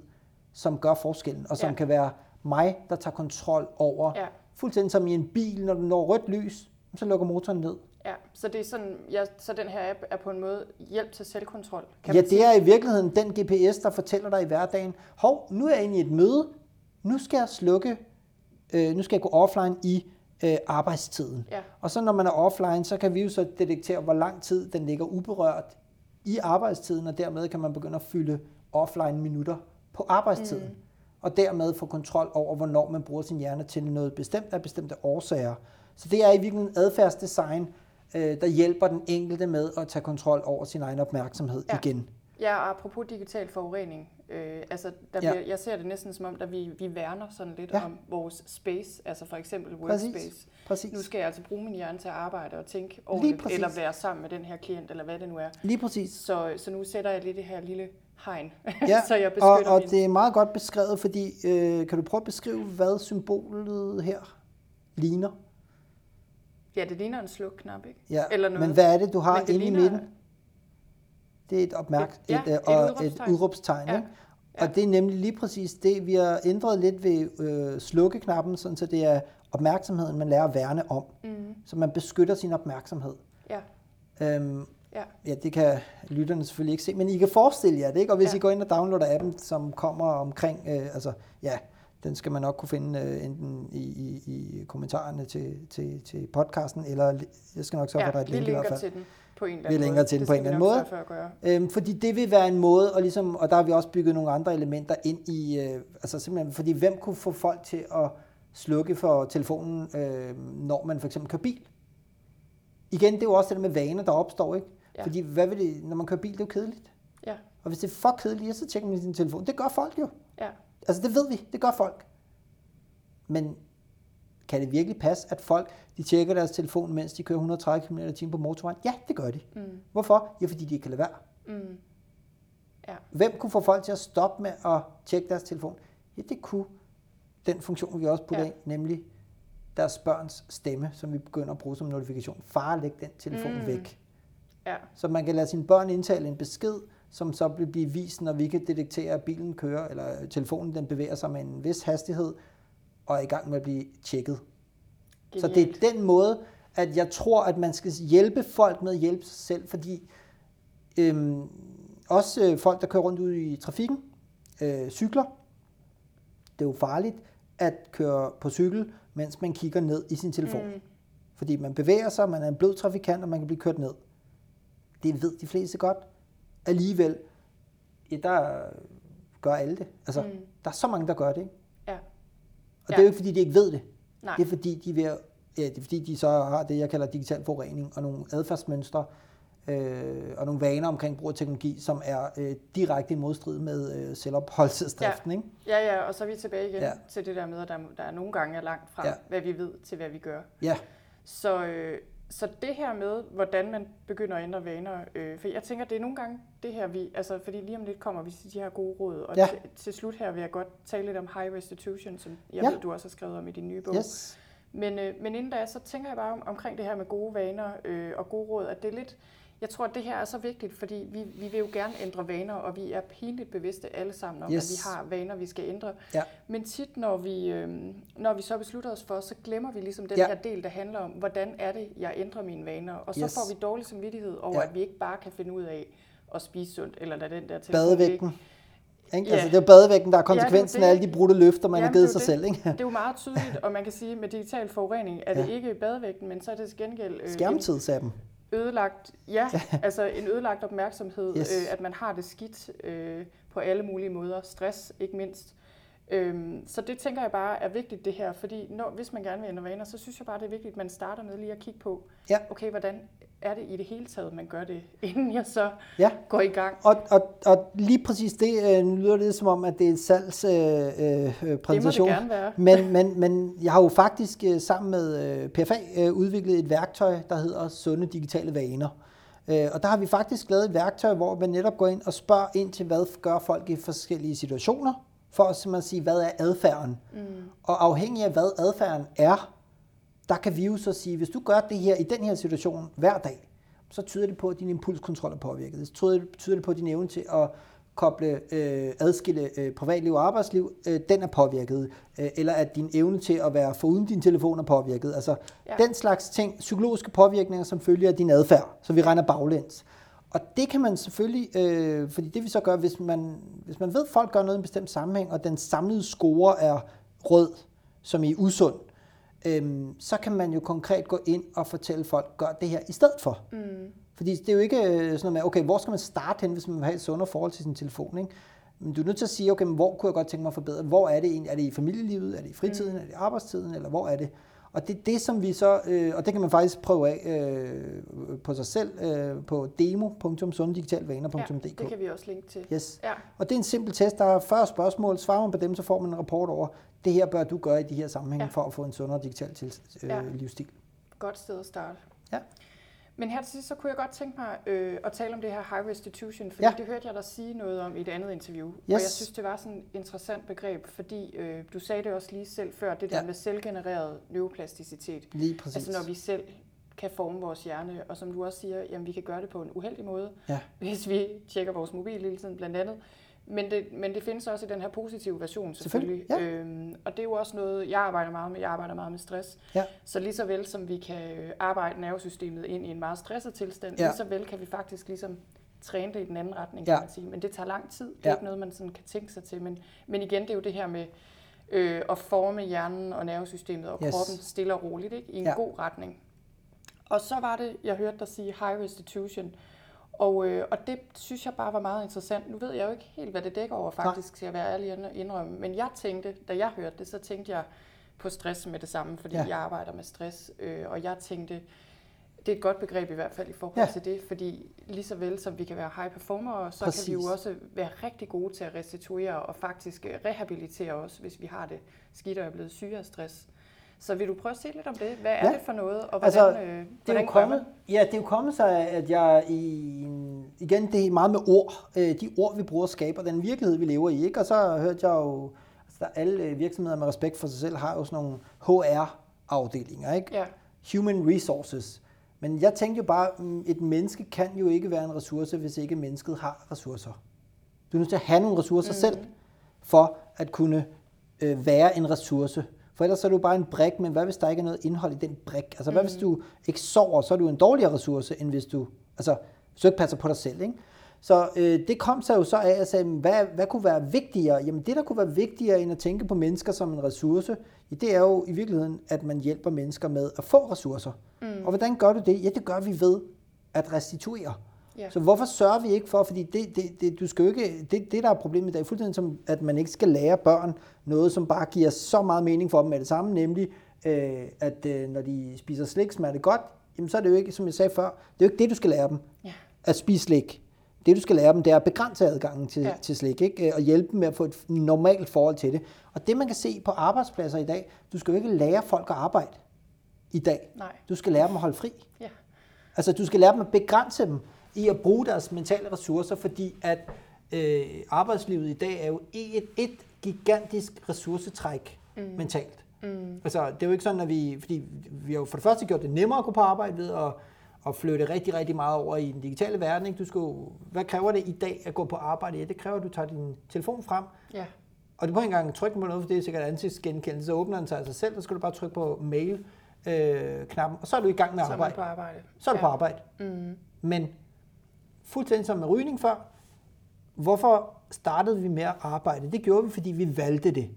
som gør forskellen, og som ja. kan være mig, der tager kontrol over. Ja. Fuldstændig som i en bil, når du når rødt lys, så lukker motoren ned. Ja, så, det er sådan, ja, så den her app er på en måde hjælp til selvkontrol. Kan ja, det er i virkeligheden den GPS, der fortæller dig i hverdagen, hov, nu er jeg inde i et møde, nu skal jeg slukke, øh, nu skal jeg gå offline i øh, arbejdstiden. Ja. Og så når man er offline, så kan vi jo så detektere, hvor lang tid den ligger uberørt i arbejdstiden, og dermed kan man begynde at fylde offline minutter på arbejdstiden. Mm. Og dermed få kontrol over, hvornår man bruger sin hjerne til noget bestemt af bestemte årsager. Så det er i virkeligheden adfærdsdesign, øh, der hjælper den enkelte med at tage kontrol over sin egen opmærksomhed ja. igen. Ja, og apropos digital forurening, øh, altså der bliver, ja. jeg ser det næsten som om, at vi, vi værner sådan lidt ja. om vores space, altså for eksempel workspace. Præcis. Præcis. Nu skal jeg altså bruge min hjerne til at arbejde og tænke ordentligt, eller være sammen med den her klient, eller hvad det nu er. Lige præcis. Så, så nu sætter jeg lidt det her lille hegn, ja, så jeg beskytter og, og min... det er meget godt beskrevet, fordi øh, kan du prøve at beskrive, hvad symbolet her ligner? Ja, det ligner en slukknap, ikke? Ja, Eller noget. men hvad er det, du har inde ligner... i midten? Det er et, opmærk- et, ja, et, et, og udråbstegn. et udråbstegn. Ja. Ikke? Ja. Og det er nemlig lige præcis det, vi har ændret lidt ved øh, slukkeknappen, sådan så det er opmærksomheden, man lærer at værne om. Mm. Så man beskytter sin opmærksomhed. Ja. Øhm, ja. ja, det kan lytterne selvfølgelig ikke se, men I kan forestille jer det, ikke? Og hvis ja. I går ind og downloader appen, som kommer omkring, øh, altså ja, den skal man nok kunne finde øh, enten i, i, i kommentarerne til, til, til podcasten, eller jeg skal nok sørge for, at der er et link i hvert fald. til den på en eller anden vi måde. til den på en eller anden måde. Øhm, fordi det vil være en måde, og, ligesom, og der har vi også bygget nogle andre elementer ind i, øh, altså simpelthen, fordi hvem kunne få folk til at slukke for telefonen, øh, når man for eksempel kører bil? Igen, det er jo også det der med vaner, der opstår, ikke? Ja. Fordi hvad vil det, når man kører bil, det er jo kedeligt. Ja. Og hvis det er for kedeligt, så tjekker man sin telefon. Det gør folk jo. Ja. Altså det ved vi, det gør folk. Men kan det virkelig passe, at folk de tjekker deres telefon, mens de kører 130 km t på motorvejen? Ja, det gør de. Mm. Hvorfor? Ja, fordi de ikke kan lade være. Mm. Ja. Hvem kunne få folk til at stoppe med at tjekke deres telefon? Ja, det kunne den funktion, vi også putter ja. ind, nemlig deres børns stemme, som vi begynder at bruge som notifikation. Far, læg den telefon mm. væk. Ja. Så man kan lade sine børn indtale en besked, som så vil blive vist, når vi kan detektere, at bilen kører, eller telefonen den bevæger sig med en vis hastighed, og er i gang med at blive tjekket. Genialt. Så det er den måde, at jeg tror, at man skal hjælpe folk med at hjælpe sig selv, fordi øhm, også øh, folk, der kører rundt ud i trafikken, øh, cykler. Det er jo farligt at køre på cykel, mens man kigger ned i sin telefon. Mm. Fordi man bevæger sig, man er en blød trafikant, og man kan blive kørt ned. Det ved de fleste godt. Alligevel, ja, der gør alle det. Altså, mm. der er så mange, der gør det. Ikke? Ja. Og Ja. det er jo ikke, fordi de ikke ved det. Nej. Det er fordi, de er ved at, ja, det er fordi, de så har det, jeg kalder digital forurening, og nogle adfærdsmønstre, øh, og nogle vaner omkring brug af teknologi, som er øh, direkte i modstrid med øh, selvopholdelsesdriften. Ikke? Ja, ja, og så er vi tilbage igen Ja. ja. til det der med, at der, der er nogle gange er langt fra, Ja. ja. hvad vi ved, til hvad vi gør. Ja, Så, øh, så det her med, hvordan man begynder at ændre vaner, øh, for jeg tænker, det er nogle gange det her, vi, altså fordi lige om lidt kommer vi til de her gode råd, og Ja. til, til slut her vil jeg godt tale lidt om high restitution, som jeg Ja. ved, du også har skrevet om i din nye bog. yes. Men, øh, men inden da, så tænker jeg bare om, omkring det her med gode vaner øh, og gode råd, at det er lidt, jeg tror, at det her er så vigtigt, fordi vi, vi vil jo gerne ændre vaner, og vi er pinligt bevidste alle sammen om, Yes. at vi har vaner, vi skal ændre. Ja. Men tit, når vi, øh, når vi så beslutter os for, så glemmer vi ligesom den Ja. her del, der handler om, hvordan er det, jeg ændrer mine vaner. Og så Yes. får vi dårlig samvittighed over, Ja. at vi ikke bare kan finde ud af at spise sundt, eller lade den der telefon Badevægten. Ikke? Ja. Altså, det er jo badevægten, der er det konsekvensen af det. alle de brudte løfter, man har Jamen, givet det er sig jo selv. Ikke? Det er jo meget tydeligt, og man kan sige, at med digital forurening er det Ja. ikke badevægten, men så er det til gengæld øh, en, Skærmtidsappen. Ødelagt, ja, altså en ødelagt opmærksomhed, Yes. øh, at man har det skidt øh, på alle mulige måder, stress ikke mindst. Øhm, så det tænker jeg bare er vigtigt det her, fordi når, hvis man gerne vil ændre vaner, så synes jeg bare, det er vigtigt, at man starter med lige at kigge på, Ja. okay, hvordan er det i det hele taget, man gør det, inden jeg så Ja. går i gang. Og, og, og lige præcis det øh, lyder det som om, at det er et salgs øh, øh, Det må det præsentation. gerne være. Men, men, men jeg har jo faktisk øh, sammen med øh, PFA øh, udviklet et værktøj, der hedder Sunde Digitale Vaner. Øh, og der har vi faktisk lavet et værktøj, hvor man netop går ind og spørger ind til, hvad gør folk i forskellige situationer, for at simpelthen sige, hvad er adfærden. Mm. Og afhængig af, hvad adfærden er, der kan vi jo så sige, hvis du gør det her i den her situation hver dag, så tyder det på, at din impulskontrol er påvirket. Det tyder, det på, at din evne til at koble, øh, adskille øh, privatliv og arbejdsliv, øh, den er påvirket. Øh, eller at din evne til at være foruden din telefon er påvirket. Altså ja. Ja. den slags ting, psykologiske påvirkninger, som følger af din adfærd, så vi regner baglæns. Og det kan man selvfølgelig, øh, fordi det vi så gør, hvis man, hvis man ved, at folk gør noget i en bestemt sammenhæng, og den samlede score er rød, som i usund, øhm, så kan man jo konkret gå ind og fortælle folk, gør det her i stedet for. Mm. Fordi det er jo ikke øh, sådan noget med, okay, hvor skal man starte hen, hvis man vil have et sundere forhold til sin telefon, ikke? Men du er nødt til at sige, okay, men hvor kunne jeg godt tænke mig at forbedre? Hvor er det egentlig? Er det i familielivet? Er det i fritiden? Mm. Er det i arbejdstiden? Eller hvor er det? Og det er det, som vi så, øh, og det kan man faktisk prøve af øh, på sig selv øh, på demo.sundedigitalvaner.dk. Ja, det kan vi også linke til. Yes. Ja, Og det er en simpel test, der er 40 spørgsmål. Svarer man på dem, så får man en rapport over, det her bør du gøre i de her sammenhænge. Ja. for at få en sundere digital til, øh, Ja. livsstil. godt sted at starte. Ja. Men her til sidst, så kunne jeg godt tænke mig øh, at tale om det her high restitution, fordi Ja. det hørte jeg dig sige noget om i et andet interview. Yes. Og jeg synes, det var sådan et interessant begreb, fordi øh, du sagde det også lige selv før, det der ja. med selvgenereret neuroplasticitet. Lige præcis. Altså når vi selv kan forme vores hjerne, og som du også siger, jamen vi kan gøre det på en uheldig måde, Ja. hvis vi tjekker vores mobil hele tiden blandt andet. Men det, men det findes også i den her positive version Selvfølgelig, selvfølgelig. Øhm, og det er jo også noget, jeg arbejder meget med. Jeg arbejder meget med stress. Ja. Så lige så vel som vi kan arbejde nervesystemet ind i en meget stresset tilstand, Ja. ja. lige så vel kan vi faktisk ligesom træne det i den anden retning, kan Ja. man sige. Men det tager lang tid. Det er Ja. ikke noget, man sådan kan tænke sig til. Men, men igen, det er jo det her med øh, at forme hjernen og nervesystemet og Yes. kroppen stille og roligt ikke? i en Ja. ja. god retning. Og så var det, jeg hørte dig sige high restitution. Og, øh, og det synes jeg bare var meget interessant. Nu ved jeg jo ikke helt, hvad det dækker over faktisk, til at være ærlig og indrømme. Men jeg tænkte, da jeg hørte det, så tænkte jeg på stress med det samme, fordi Ja. jeg arbejder med stress. Øh, og jeg tænkte, det er et godt begreb i hvert fald i forhold Ja. til det, fordi lige så vel som vi kan være high performer, så Præcis. kan vi jo også være rigtig gode til at restituere og faktisk rehabilitere os, hvis vi har det skidt og er blevet syge af stress. Så vil du prøve at se lidt om det? Hvad er Ja. det for noget, og hvordan, Altså, øh, Det er, hvordan jo man? kommet, ja, det er jo kommet sig, at jeg i, igen, det er meget med ord. Øh, De ord, vi bruger, skaber den virkelighed, vi lever i. Ikke? Og så hørte jeg jo, altså der, alle øh, virksomheder med respekt for sig selv har jo sådan nogle HR-afdelinger, ikke? Ja. Human Resources. Men jeg tænkte jo bare, mm, et menneske kan jo ikke være en ressource, hvis ikke mennesket har ressourcer. Du er nødt til at have nogle ressourcer mm. selv, for at kunne øh, være en ressource. For ellers så er du bare en brik, men hvad hvis der ikke er noget indhold i den brik? Altså hvad hvis du ikke sover, så er du en dårligere ressource, end hvis du, altså, hvis du ikke passer på dig selv. Ikke? Så øh, det kom sig jo så af, at jeg sagde, hvad, hvad kunne være vigtigere? Jamen det, der kunne være vigtigere end at tænke på mennesker som en ressource, det er jo i virkeligheden, at man hjælper mennesker med at få ressourcer. Mm. Og hvordan gør du det? Ja, det gør vi ved at restituere. Ja. Så hvorfor sørger vi ikke for, fordi det, det, det, du skal jo ikke, det, det der er problemet i dag, fuldstændig som, at man ikke skal lære børn noget, som bare giver så meget mening for dem med det samme, nemlig øh, at øh, når de spiser slik, smager det godt, jamen så er det jo ikke, som jeg sagde før, det er jo ikke det, du skal lære dem, ja. at spise slik. Det, du skal lære dem, det er at begrænse adgangen til, ja. til slik, ikke? og hjælpe dem med at få et normalt forhold til det. Og det, man kan se på arbejdspladser i dag, du skal jo ikke lære folk at arbejde i dag. Nej. Du skal lære dem at holde fri. Ja. Altså, du skal lære dem at begrænse dem i at bruge deres mentale ressourcer, fordi at øh, arbejdslivet i dag er jo et, et gigantisk ressourcetræk mm. mentalt. Mm. Altså, det er jo ikke sådan, at vi, fordi vi har jo for det første gjort det nemmere at gå på arbejde ved at, at flytte rigtig, rigtig meget over i den digitale verden. Ikke? Du skal, hvad kræver det i dag at gå på arbejde? Ja, det kræver, at du tager din telefon frem, ja. og du må ikke engang trykke på noget, for det er sikkert ansigtsgenkendelse, så åbner den sig af sig selv, så skal du bare trykke på mail-knappen, øh, og så er du i gang med at arbejde. Så er, på arbejde. Så er du ja. på arbejde. Mm. Men fuldstændig som med rygning før. Hvorfor startede vi med at arbejde? Det gjorde vi, fordi vi valgte det.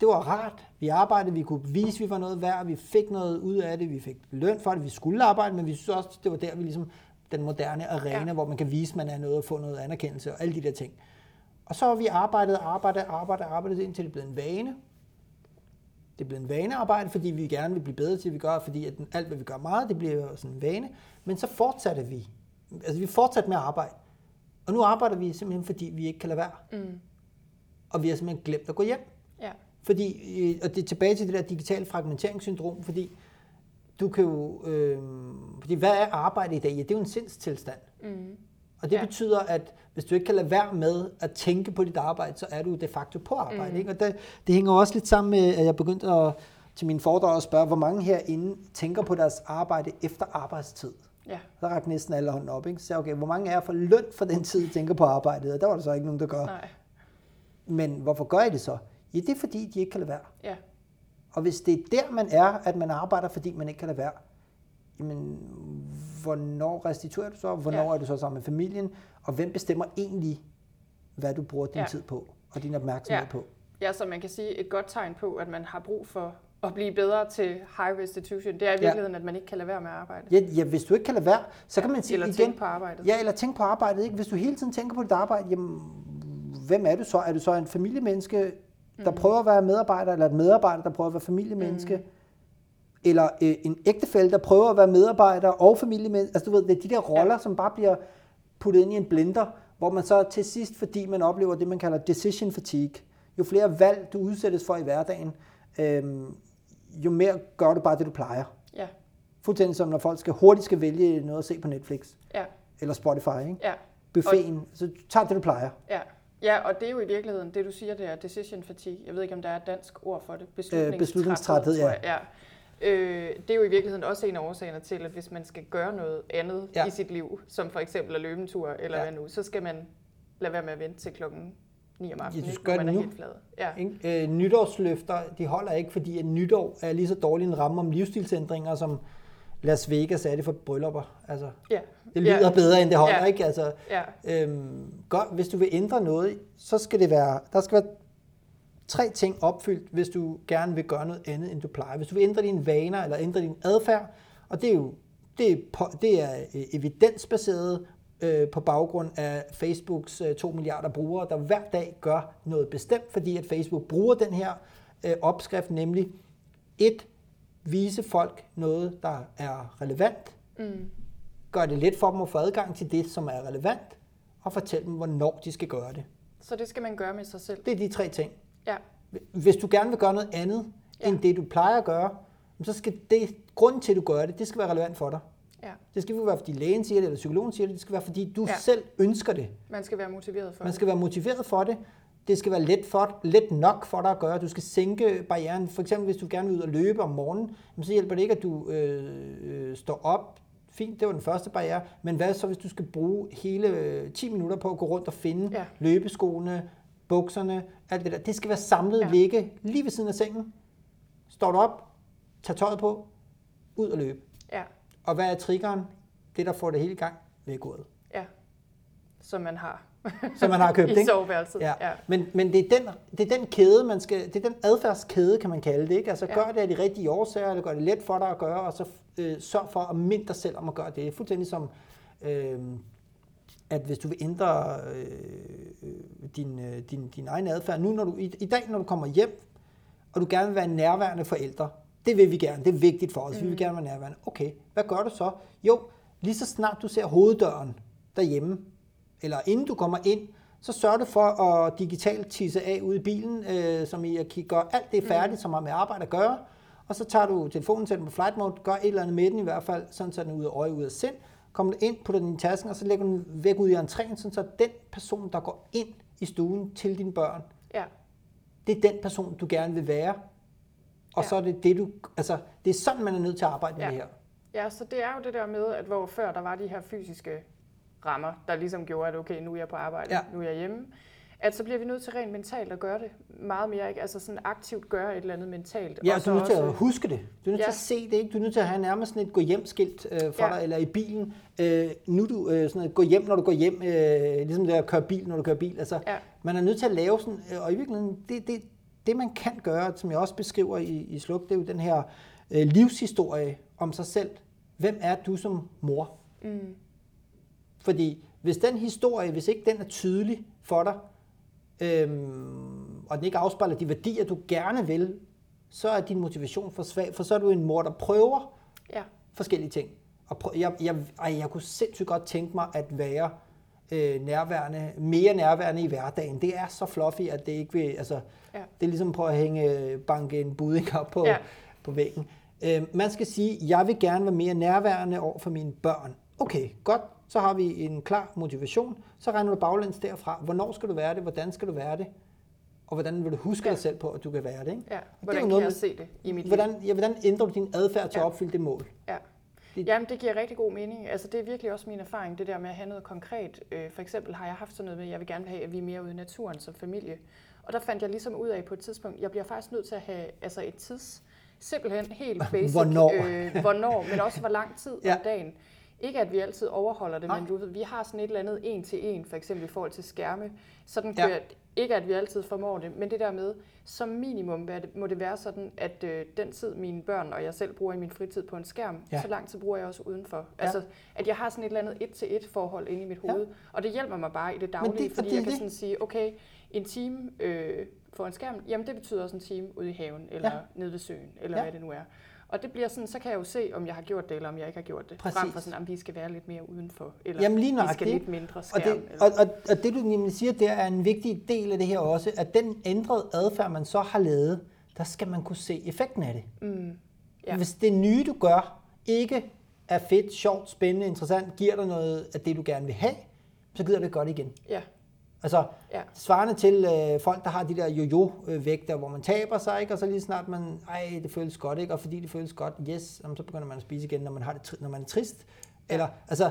Det var rart. Vi arbejdede, vi kunne vise, at vi var noget værd, vi fik noget ud af det, vi fik løn for det, vi skulle arbejde, men vi synes også, det var der, vi ligesom den moderne arena, ja. hvor man kan vise, at man er noget og få noget anerkendelse og alle de der ting. Og så har vi arbejdet, arbejdet, arbejdet, arbejdet, indtil det blev en vane. Det blev en vanearbejde, fordi vi gerne vil blive bedre til, at vi gør, fordi at alt, hvad vi gør meget, det bliver sådan en vane. Men så fortsatte vi altså vi fortsat med at arbejde. Og nu arbejder vi simpelthen, fordi vi ikke kan lade være. Mm. Og vi har simpelthen glemt at gå hjem. Ja. Fordi, øh, og det er tilbage til det der digitale fragmenteringssyndrom, fordi du kan jo, øh, fordi hvad er arbejde i dag? Ja, det er jo en sindstilstand. Mm. Og det ja. betyder, at hvis du ikke kan lade være med at tænke på dit arbejde, så er du de facto på arbejde. Mm. Ikke? Og det, det hænger også lidt sammen med, at jeg begyndte at, til min foredrag at spørge, hvor mange herinde tænker på deres arbejde efter arbejdstid. Ja. Så rakte næsten alle hånden op. Ikke? Så okay, hvor mange af jer får løn for den tid, I tænker på arbejdet? Og der var der så ikke nogen, der gør. Nej. Men hvorfor gør I det så? Ja, det er fordi, de ikke kan lade være. Ja. Og hvis det er der, man er, at man arbejder, fordi man ikke kan lade være, jamen, hvornår restituerer du så? Hvornår ja. er du så sammen med familien? Og hvem bestemmer egentlig, hvad du bruger din ja. tid på, og din opmærksomhed ja. på? Ja, så man kan sige, et godt tegn på, at man har brug for at blive bedre til high restitution. Det er i virkeligheden, ja. at man ikke kan lade være med at arbejde. Ja, ja, hvis du ikke kan lade være, så kan man sige eller igen... Eller tænke på arbejdet. Ja, eller tænke på arbejdet. Ikke? Hvis du hele tiden tænker på dit arbejde, jamen, hvem er du så? Er du så en familiemenneske, der mm. prøver at være medarbejder, eller et medarbejder, der prøver at være familiemenneske? Mm. Eller øh, en ægtefælle, der prøver at være medarbejder og familiemenneske? Altså du ved, det er de der roller, ja. som bare bliver puttet ind i en blender, hvor man så til sidst, fordi man oplever det, man kalder decision fatigue, jo flere valg du udsættes for i hverdagen, øhm, jo mere gør du bare det, du plejer. Ja. Fuldstændig som når folk skal hurtigt skal vælge noget at se på Netflix. Ja. Eller Spotify, ikke? Ja. Buffeten. Og, så tager det, du plejer. Ja. Ja, og det er jo i virkeligheden, det du siger, det er decision fatigue. Jeg ved ikke, om der er et dansk ord for det. Beslutningstræthed, øh, beslutningstræthed ja. ja. Øh, det er jo i virkeligheden også en af årsagerne til, at hvis man skal gøre noget andet ja. i sit liv, som for eksempel at løbe en tur eller ja. hvad nu, så skal man lade være med at vente til klokken 9 om aftenen, ja, du skal man er nu. helt flad. Ja. Ikke? Øh, nytårsløfter, de holder ikke, fordi at nytår er lige så dårlig en ramme om livsstilsændringer, som Las Vegas er det for bryllupper. Altså, ja. Det lyder ja. bedre, end det holder, ja. ikke? Altså, ja. øhm, godt, hvis du vil ændre noget, så skal det være, der skal være tre ting opfyldt, hvis du gerne vil gøre noget andet, end du plejer. Hvis du vil ændre dine vaner, eller ændre din adfærd, og det er jo det er, det er øh, evidensbaseret øh, på baggrund af Facebooks øh, 2 milliarder brugere, der hver dag gør noget bestemt, fordi at Facebook bruger den her øh, opskrift, nemlig et, vise folk noget, der er relevant, mm. gør det let for dem at få adgang til det, som er relevant, og fortælle dem, hvornår de skal gøre det. Så det skal man gøre med sig selv? Det er de tre ting. Ja. Hvis du gerne vil gøre noget andet, ja. end det du plejer at gøre, så skal det, grunden til, at du gør det, det skal være relevant for dig. Ja. Det skal ikke være, fordi lægen siger det, eller psykologen siger det. Det skal være, fordi du ja. selv ønsker det. Man skal være motiveret for Man skal være motiveret for det. Det skal være let, for, let nok for dig at gøre. Du skal sænke barrieren. For eksempel, hvis du gerne vil ud og løbe om morgenen, så hjælper det ikke, at du øh, øh, står op. Fint, det var den første barriere. Men hvad så, hvis du skal bruge hele 10 øh, minutter på at gå rundt og finde ja. løbeskoene, bukserne, alt det der. Det skal være samlet, ja. ligge lige ved siden af sengen. Står du op, tag tøjet på, ud og løbe. Ja. Og hvad er triggeren? Det, der får det hele i gang, vækkeordet. Ja. som man har. som man har købt, I soveværelset. Ja. ja. Men, men det, er den, det er den kæde, man skal, det er den adfærdskæde, kan man kalde det, ikke? Altså Ja. gør det af de rigtige årsager, eller gør det let for dig at gøre, og så øh, sørg for at minde dig selv om at gøre det. Det er fuldstændig som, øh, at hvis du vil ændre øh, øh, din, øh, din, din egen adfærd, nu når du, i, i dag, når du kommer hjem, og du gerne vil være en nærværende forælder, det vil vi gerne, det er vigtigt for os, mm. vi vil gerne være nærværende. Okay, hvad gør du så? Jo, lige så snart du ser hoveddøren derhjemme, eller inden du kommer ind, så sørg du for at digitalt tisse af ude i bilen, øh, som i at gøre alt det færdigt, mm. som har med arbejde at gøre, og så tager du telefonen, sætter den på flight mode, gør et eller andet med den i hvert fald, sådan så den er ude af øje, ude af sind, kommer du ind, putter den i tasken, og så lægger du den væk ud i entréen, sådan så den person, der går ind i stuen til dine børn, Ja. det er den person, du gerne vil være. Og Ja. så er det det, du... Altså, det er sådan, man er nødt til at arbejde med Ja. det her. Ja, så det er jo det der med, at hvor før der var de her fysiske rammer, der ligesom gjorde, at okay, nu er jeg på arbejde, Ja. nu er jeg hjemme, at så bliver vi nødt til rent mentalt at gøre det meget mere, ikke? Altså sådan aktivt gøre et eller andet mentalt. Ja, Og du er nødt til også- at huske det. Du er nødt Ja. til at se det, ikke? Du er nødt til at have nærmest sådan et gå hjem skilt øh, for Ja. dig, eller i bilen. Øh, nu du øh, sådan noget, gå hjem, når du går hjem, øh, ligesom det at køre bil, når du kører bil. Altså, Ja. man er nødt til at lave sådan, øh, og i virkeligheden, det, det, det man kan gøre, som jeg også beskriver i, i Sluk, det er jo den her øh, livshistorie om sig selv. Hvem er du som mor? Mm. Fordi hvis den historie, hvis ikke den er tydelig for dig, øhm, og den ikke afspejler de værdier, du gerne vil, så er din motivation for svag, for så er du en mor, der prøver Ja. forskellige ting. Og prøv, jeg, jeg, ej, jeg kunne sindssygt godt tænke mig at være øh, nærværende, mere nærværende i hverdagen. Det er så fluffy, at det ikke vil, altså, Ja. det er ligesom at prøve at hænge, banke en budding op på, Ja. på væggen. Øh, man skal sige, jeg vil gerne være mere nærværende over for mine børn. Okay, godt. Så har vi en klar motivation. Så regner du baglæns derfra. Hvornår skal du være det? Hvordan skal du være det? Og hvordan vil du huske Ja. dig selv på, at du kan være det? Ikke? Ja, er hvordan jo kan noget jeg med- se det i mit liv? Hvordan, ja, hvordan ændrer du din adfærd til at Ja. opfylde det mål? Ja. Det- Jamen, det giver rigtig god mening. Altså, det er virkelig også min erfaring, det der med at have noget konkret. Øh, For eksempel har jeg haft sådan noget med, at jeg vil gerne have, at vi er mere ude i naturen som familie. Og der fandt jeg ligesom ud af på et tidspunkt, jeg bliver faktisk nødt til at have altså et tids, simpelthen helt basic, Hvornår? Øh, hvornår, men også hvor lang tid Ja. om dagen. Ikke at vi altid overholder det, Nej. men du ved, vi har sådan et eller andet en til en, for eksempel i forhold til skærme. Sådan Ja. ja. Ikke at vi altid formår det, men det der med, som minimum må det være sådan, at øh, den tid mine børn og jeg selv bruger i min fritid på en skærm, Ja. ja. så lang tid bruger jeg også udenfor. Ja. Ja. Altså, at jeg har sådan et eller andet et-til-et forhold inde i mit Ja. hoved, og det hjælper mig bare i det daglige, det- fordi det jeg kan det. sådan sige, okay, en time øh, for en skærm, jamen det betyder også en time ude i haven, eller Ja. ja. nede ved søen, eller Ja. ja. hvad det nu er. Og det bliver sådan, så kan jeg jo se, om jeg har gjort det, eller om jeg ikke har gjort det. Præcis. Frem for sådan, om vi skal være lidt mere udenfor, eller Jamen, lige vi nøjagtigt, skal ikke? lidt mindre Og skærm. det, eller, og, og, og det du nemlig siger, det er en vigtig del af det her også, at den ændrede adfærd, man så har lavet, der skal man kunne se effekten af det. mm, Ja. Hvis det nye, du gør, ikke er fedt, sjovt, spændende, interessant, giver dig noget af det, du gerne vil have, så gider det igen. ja, Altså, ja, svarende til øh, folk, der har de der jojo-vægter, hvor man taber sig, ikke? og så lige snart man, ej, det føles godt, ikke? og fordi det føles godt, yes, jamen, så begynder man at spise igen, når man, har det, når man er trist. Ja. Eller, altså,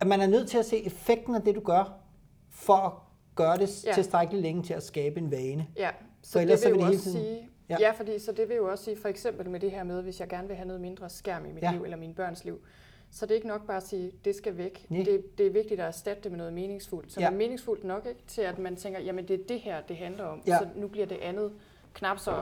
at man er nødt til at se effekten af det, du gør, for at gøre det Ja. tilstrækkeligt længe til at skabe en vane. ja. Så ellers det så vil vil jo det også tiden- sige, Ja. ja. fordi så det vil jo også sige, for eksempel med det her med, hvis jeg gerne vil have noget mindre skærm i mit ja. liv, eller mine børns liv, så det er ikke nok bare at sige, det skal væk. Nej. Det, det er vigtigt at erstatte det med noget meningsfuldt. Så Ja. er meningsfuldt nok ikke til, at man tænker, jamen det er det her, det handler om. Ja. Så nu bliver det andet knap så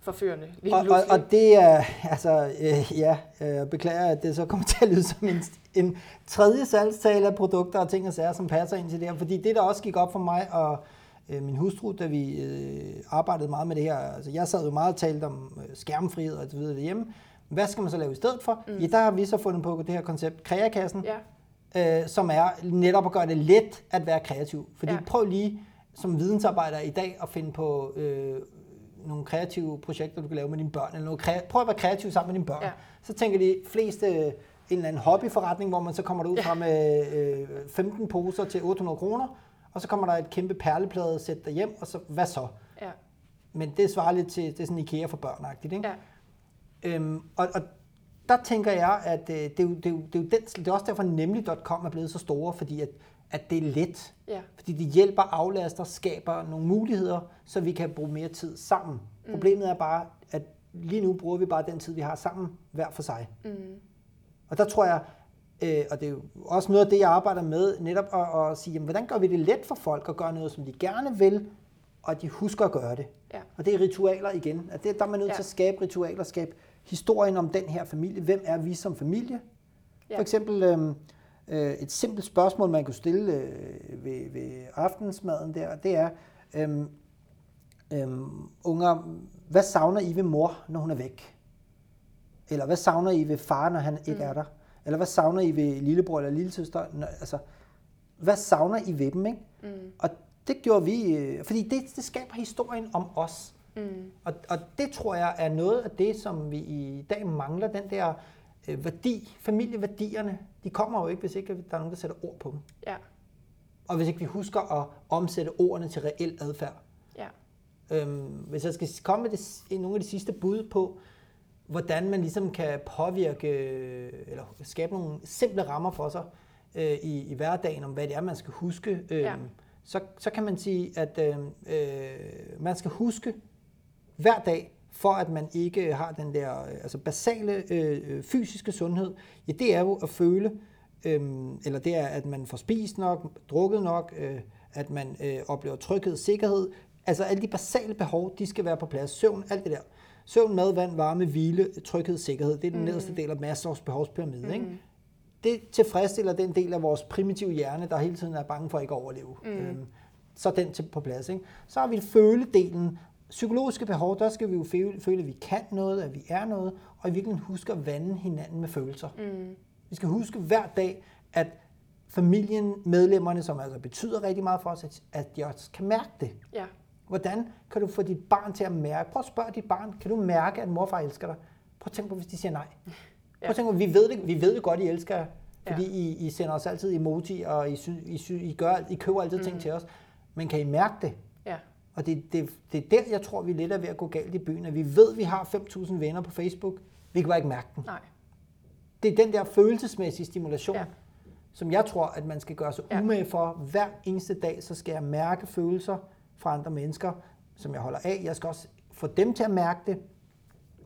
forførende. Lige Og, og, og det er, altså, øh, ja, jeg beklager, at det så kommer til at lyde som en, en tredje salgstale af produkter og ting og sager, som passer ind til det her. Fordi det, der også gik op for mig og øh, min hustru, da vi øh, arbejdede meget med det her, altså jeg sad jo meget og talte om øh, skærmfrihed og så videre derhjemme. Hvad skal man så lave i stedet for? Mm. Ja, der har vi så fundet på det her koncept, Kreakassen, Ja, øh, som er netop at gøre det let at være kreativ. Fordi ja. Ja. prøv lige som vidensarbejder i dag at finde på øh, nogle kreative projekter, du kan lave med dine børn. Eller noget krea- prøv at være kreativ sammen med dine børn. Ja. Ja. Så tænker de fleste øh, en eller anden hobbyforretning, hvor man så kommer derud fra med øh, 15 poser til 800 kroner, og så kommer der et kæmpe perleplade sæt derhjem, og så hvad så? ja, Men det svarer lidt til, det er sådan IKEA for børnagtigt, ikke? ja, Øhm, og, og der tænker jeg, at øh, det, er jo, det, er jo, det, er jo den, det er også derfor, nemlig.com er blevet så store, fordi at, at det er let. ja, Fordi det hjælper, aflaster, skaber nogle muligheder, så vi kan bruge mere tid sammen. Mm. Problemet er bare, at lige nu bruger vi bare den tid, vi har sammen, hver for sig. mm, Og der tror jeg, Øh, og det er jo også noget af det, jeg arbejder med, netop at, at sige, jamen, hvordan gør vi det let for folk at gøre noget, som de gerne vil, og de husker at gøre det. Ja. Og det er ritualer igen. At det, der er man nødt ja. til at skabe ritualer, skabe historien om den her familie. Hvem er vi som familie? Ja. For eksempel øh, øh, et simpelt spørgsmål, man kunne stille øh, ved, ved aftensmaden der, det er, øh, øh, unger, hvad savner I ved mor, når hun er væk? Eller hvad savner I ved far, når han ikke mm. er der? Eller hvad savner I ved lillebror eller lillesøster? Altså, hvad savner I ved dem? Ikke? Mm. Og det gjorde vi, øh, fordi det, det skaber historien om os. Mm. Og, og det tror jeg er noget af det, som vi i dag mangler, den der øh, værdi, familieværdierne, de kommer jo ikke, hvis ikke der er nogen, der sætter ord på dem. Ja. Og hvis ikke vi husker at omsætte ordene til reel adfærd. Ja. Øhm, hvis jeg skal komme med det, nogle af de sidste bud på, hvordan man ligesom kan påvirke, eller skabe nogle simple rammer for sig øh, i, i hverdagen, om hvad det er, man skal huske, øh, ja. så, så kan man sige, at øh, øh, man skal huske hver dag, for at man ikke har den der øh, altså basale øh, fysiske sundhed, ja, det er jo at føle, øh, eller det er, at man får spist nok, drukket nok, øh, at man øh, oplever tryghed, sikkerhed. Altså alle de basale behov, de skal være på plads. Søvn, alt det der. Søvn, mad, vand, varme, hvile, tryghed, sikkerhed. Det er den mm. nederste del af Maslows behovspyramide. Mm. Ikke? Det tilfredsstiller den del af vores primitive hjerne, der hele tiden er bange for ikke at overleve. Mm. Øhm, så den til, på plads. Ikke? Så har vi føledelen. Psykologiske behov, der skal vi jo føle, føle, at vi kan noget, at vi er noget, og i virkeligheden huske at vande hinanden med følelser. Mm. Vi skal huske hver dag, at familien, medlemmerne, som altså betyder rigtig meget for os, at de også kan mærke det. Ja. Hvordan kan du få dit barn til at mærke? Prøv at spørge dit barn, kan du mærke, at morfar elsker dig? Prøv at tænke på, hvis de siger nej. Prøv at tænke på, vi ved det, vi ved det godt, I elsker jer, fordi ja. I, I sender os altid emoji, og I, sy, I, sy, I, gør, I køber altid mm. ting til os. Men kan I mærke det? Og det, det, det er der, jeg tror, vi lidt er ved at gå galt i byen, at vi ved, at vi har 5.000 venner på Facebook. Vi kan bare ikke mærke den. Nej. Det er den der følelsesmæssige stimulation, ja. som jeg tror, at man skal gøre sig ja. umage for. Hver eneste dag, så skal jeg mærke følelser, fra andre mennesker, som jeg holder af. Jeg skal også få dem til at mærke det,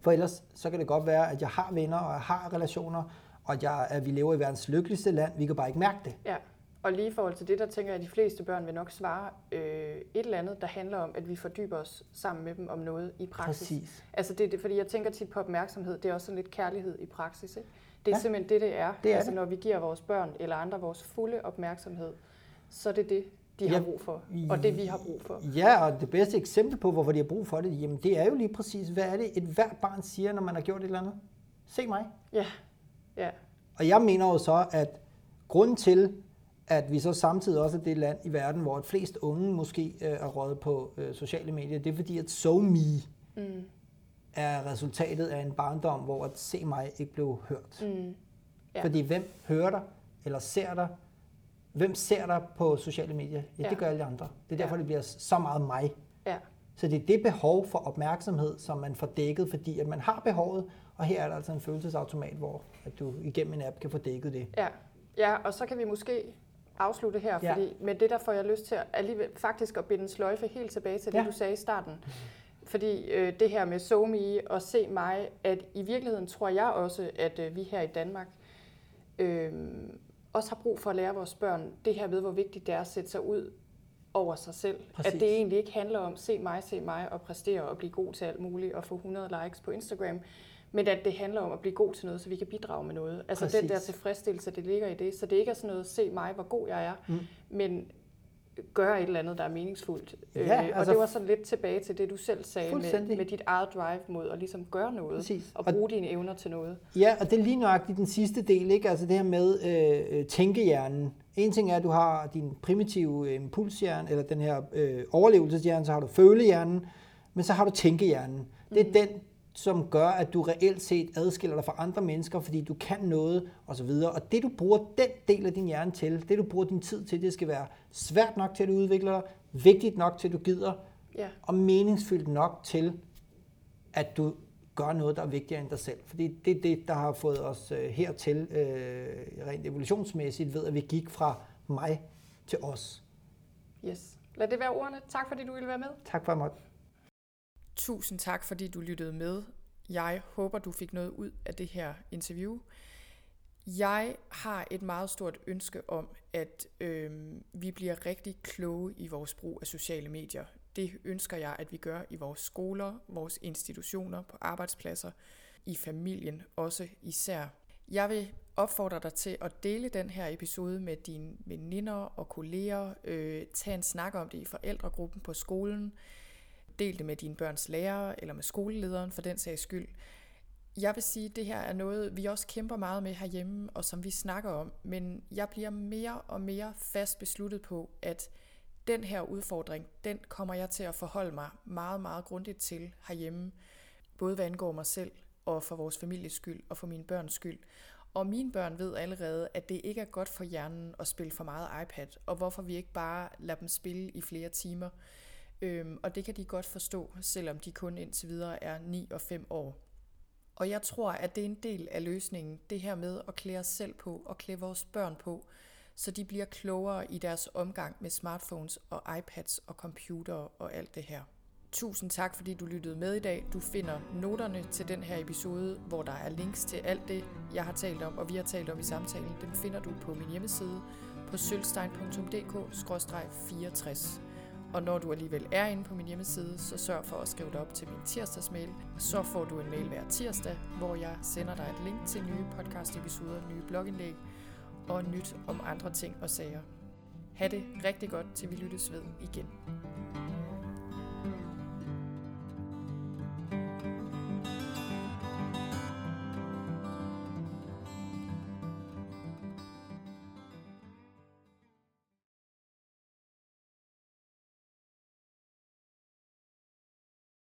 for ellers så kan det godt være, at jeg har venner, og jeg har relationer, og jeg, at vi lever i verdens lykkeligste land. Vi kan bare ikke mærke det. Ja, og lige i forhold til det, der tænker jeg, at de fleste børn vil nok svare øh, et eller andet, der handler om, at vi fordyber os sammen med dem om noget i praksis. Præcis. Altså det, det, fordi jeg tænker tit på opmærksomhed, det er også sådan lidt kærlighed i praksis. Ikke? Det er ja, simpelthen det, det er. Det er altså det. når vi giver vores børn eller andre vores fulde opmærksomhed, så er det det, de har ja, brug for, og det vi har brug for. Ja, og det bedste eksempel på, hvorfor de har brug for det, jamen det er jo lige præcis, hvad er det, et hvert barn siger, når man har gjort et eller andet? Se mig. Ja, ja. Og jeg mener jo så, at grunden til, at vi så samtidig også er det land i verden, hvor flest unge måske øh, er røget på øh, sociale medier, det er fordi, at so me mm. er resultatet af en barndom, hvor at se mig ikke blev hørt. Mm. Ja. Fordi hvem hører dig, eller ser dig, Hvem ser dig på sociale medier? Ja, ja. det gør alle andre. Det er derfor, ja. det bliver så meget mig. Ja. Så det er det behov for opmærksomhed, som man får dækket, fordi at man har behovet, og her er der altså en følelsesautomat, hvor at du igennem en app kan få dækket det. Ja, ja og så kan vi måske afslutte her, ja. fordi med det der får jeg lyst til at alligevel faktisk at binde en sløjfe helt tilbage til det, ja. du sagde i starten. Fordi øh, det her med SoMe og se mig, at i virkeligheden tror jeg også, at øh, vi her i Danmark øh, også har brug for at lære vores børn det her ved, hvor vigtigt det er at sætte sig ud over sig selv. Præcis. At det egentlig ikke handler om, se mig, se mig, og præstere og blive god til alt muligt, og få 100 likes på Instagram, men at det handler om at blive god til noget, så vi kan bidrage med noget. Altså Præcis. den der tilfredsstillelse, det ligger i det. Så det ikke er sådan noget, se mig, hvor god jeg er, mm. men gøre et eller andet, der er meningsfuldt. Ja, øh, altså, og det var så lidt tilbage til det, du selv sagde med, med dit eget drive mod at ligesom gøre noget Præcis. og bruge og, dine evner til noget. Ja, og det er lige nøjagtigt den sidste del, ikke? altså det her med øh, øh, tænkehjernen. En ting er, at du har din primitive øh, impulshjerne, eller den her øh, overlevelseshjerne, så har du følehjernen, men så har du tænkehjernen. Det er mm. den, som gør, at du reelt set adskiller dig fra andre mennesker, fordi du kan noget osv. Og det du bruger den del af din hjerne til, det du bruger din tid til, det skal være svært nok til at du udvikler dig, vigtigt nok til at du gider, ja. og meningsfyldt nok til, at du gør noget, der er vigtigere end dig selv. Fordi det er det, der har fået os øh, hertil, øh, rent evolutionsmæssigt, ved at vi gik fra mig til os. Yes. Lad det være ordene. Tak fordi du ville være med. Tak for at. Tusind tak, fordi du lyttede med. Jeg håber, du fik noget ud af det her interview. Jeg har et meget stort ønske om, at øh, vi bliver rigtig kloge i vores brug af sociale medier. Det ønsker jeg, at vi gør i vores skoler, vores institutioner, på arbejdspladser, i familien også især. Jeg vil opfordre dig til at dele den her episode med dine veninder og kolleger. Øh, tag en snak om det i forældregruppen på skolen. Del det med dine børns lærere eller med skolelederen for den sags skyld. Jeg vil sige, at det her er noget, vi også kæmper meget med herhjemme, og som vi snakker om. Men jeg bliver mere og mere fast besluttet på, at den her udfordring, den kommer jeg til at forholde mig meget, meget grundigt til herhjemme. Både hvad angår mig selv, og for vores families skyld, og for mine børns skyld. Og mine børn ved allerede, at det ikke er godt for hjernen at spille for meget iPad, og hvorfor vi ikke bare lader dem spille i flere timer. Øhm, og det kan de godt forstå, selvom de kun indtil videre er 9 og 5 år. Og jeg tror, at det er en del af løsningen, det her med at klæde os selv på og klæde vores børn på, så de bliver klogere i deres omgang med smartphones og iPads og computere og alt det her. Tusind tak, fordi du lyttede med i dag. Du finder noterne til den her episode, hvor der er links til alt det, jeg har talt om, og vi har talt om i samtalen. Dem finder du på min hjemmeside på sølvstein.dk-64. Og når du alligevel er inde på min hjemmeside, så sørg for at skrive dig op til min tirsdagsmail. Så får du en mail hver tirsdag, hvor jeg sender dig et link til nye podcast-episoder, nye blogindlæg og nyt om andre ting og sager. Ha' det rigtig godt, til vi lyttes ved igen.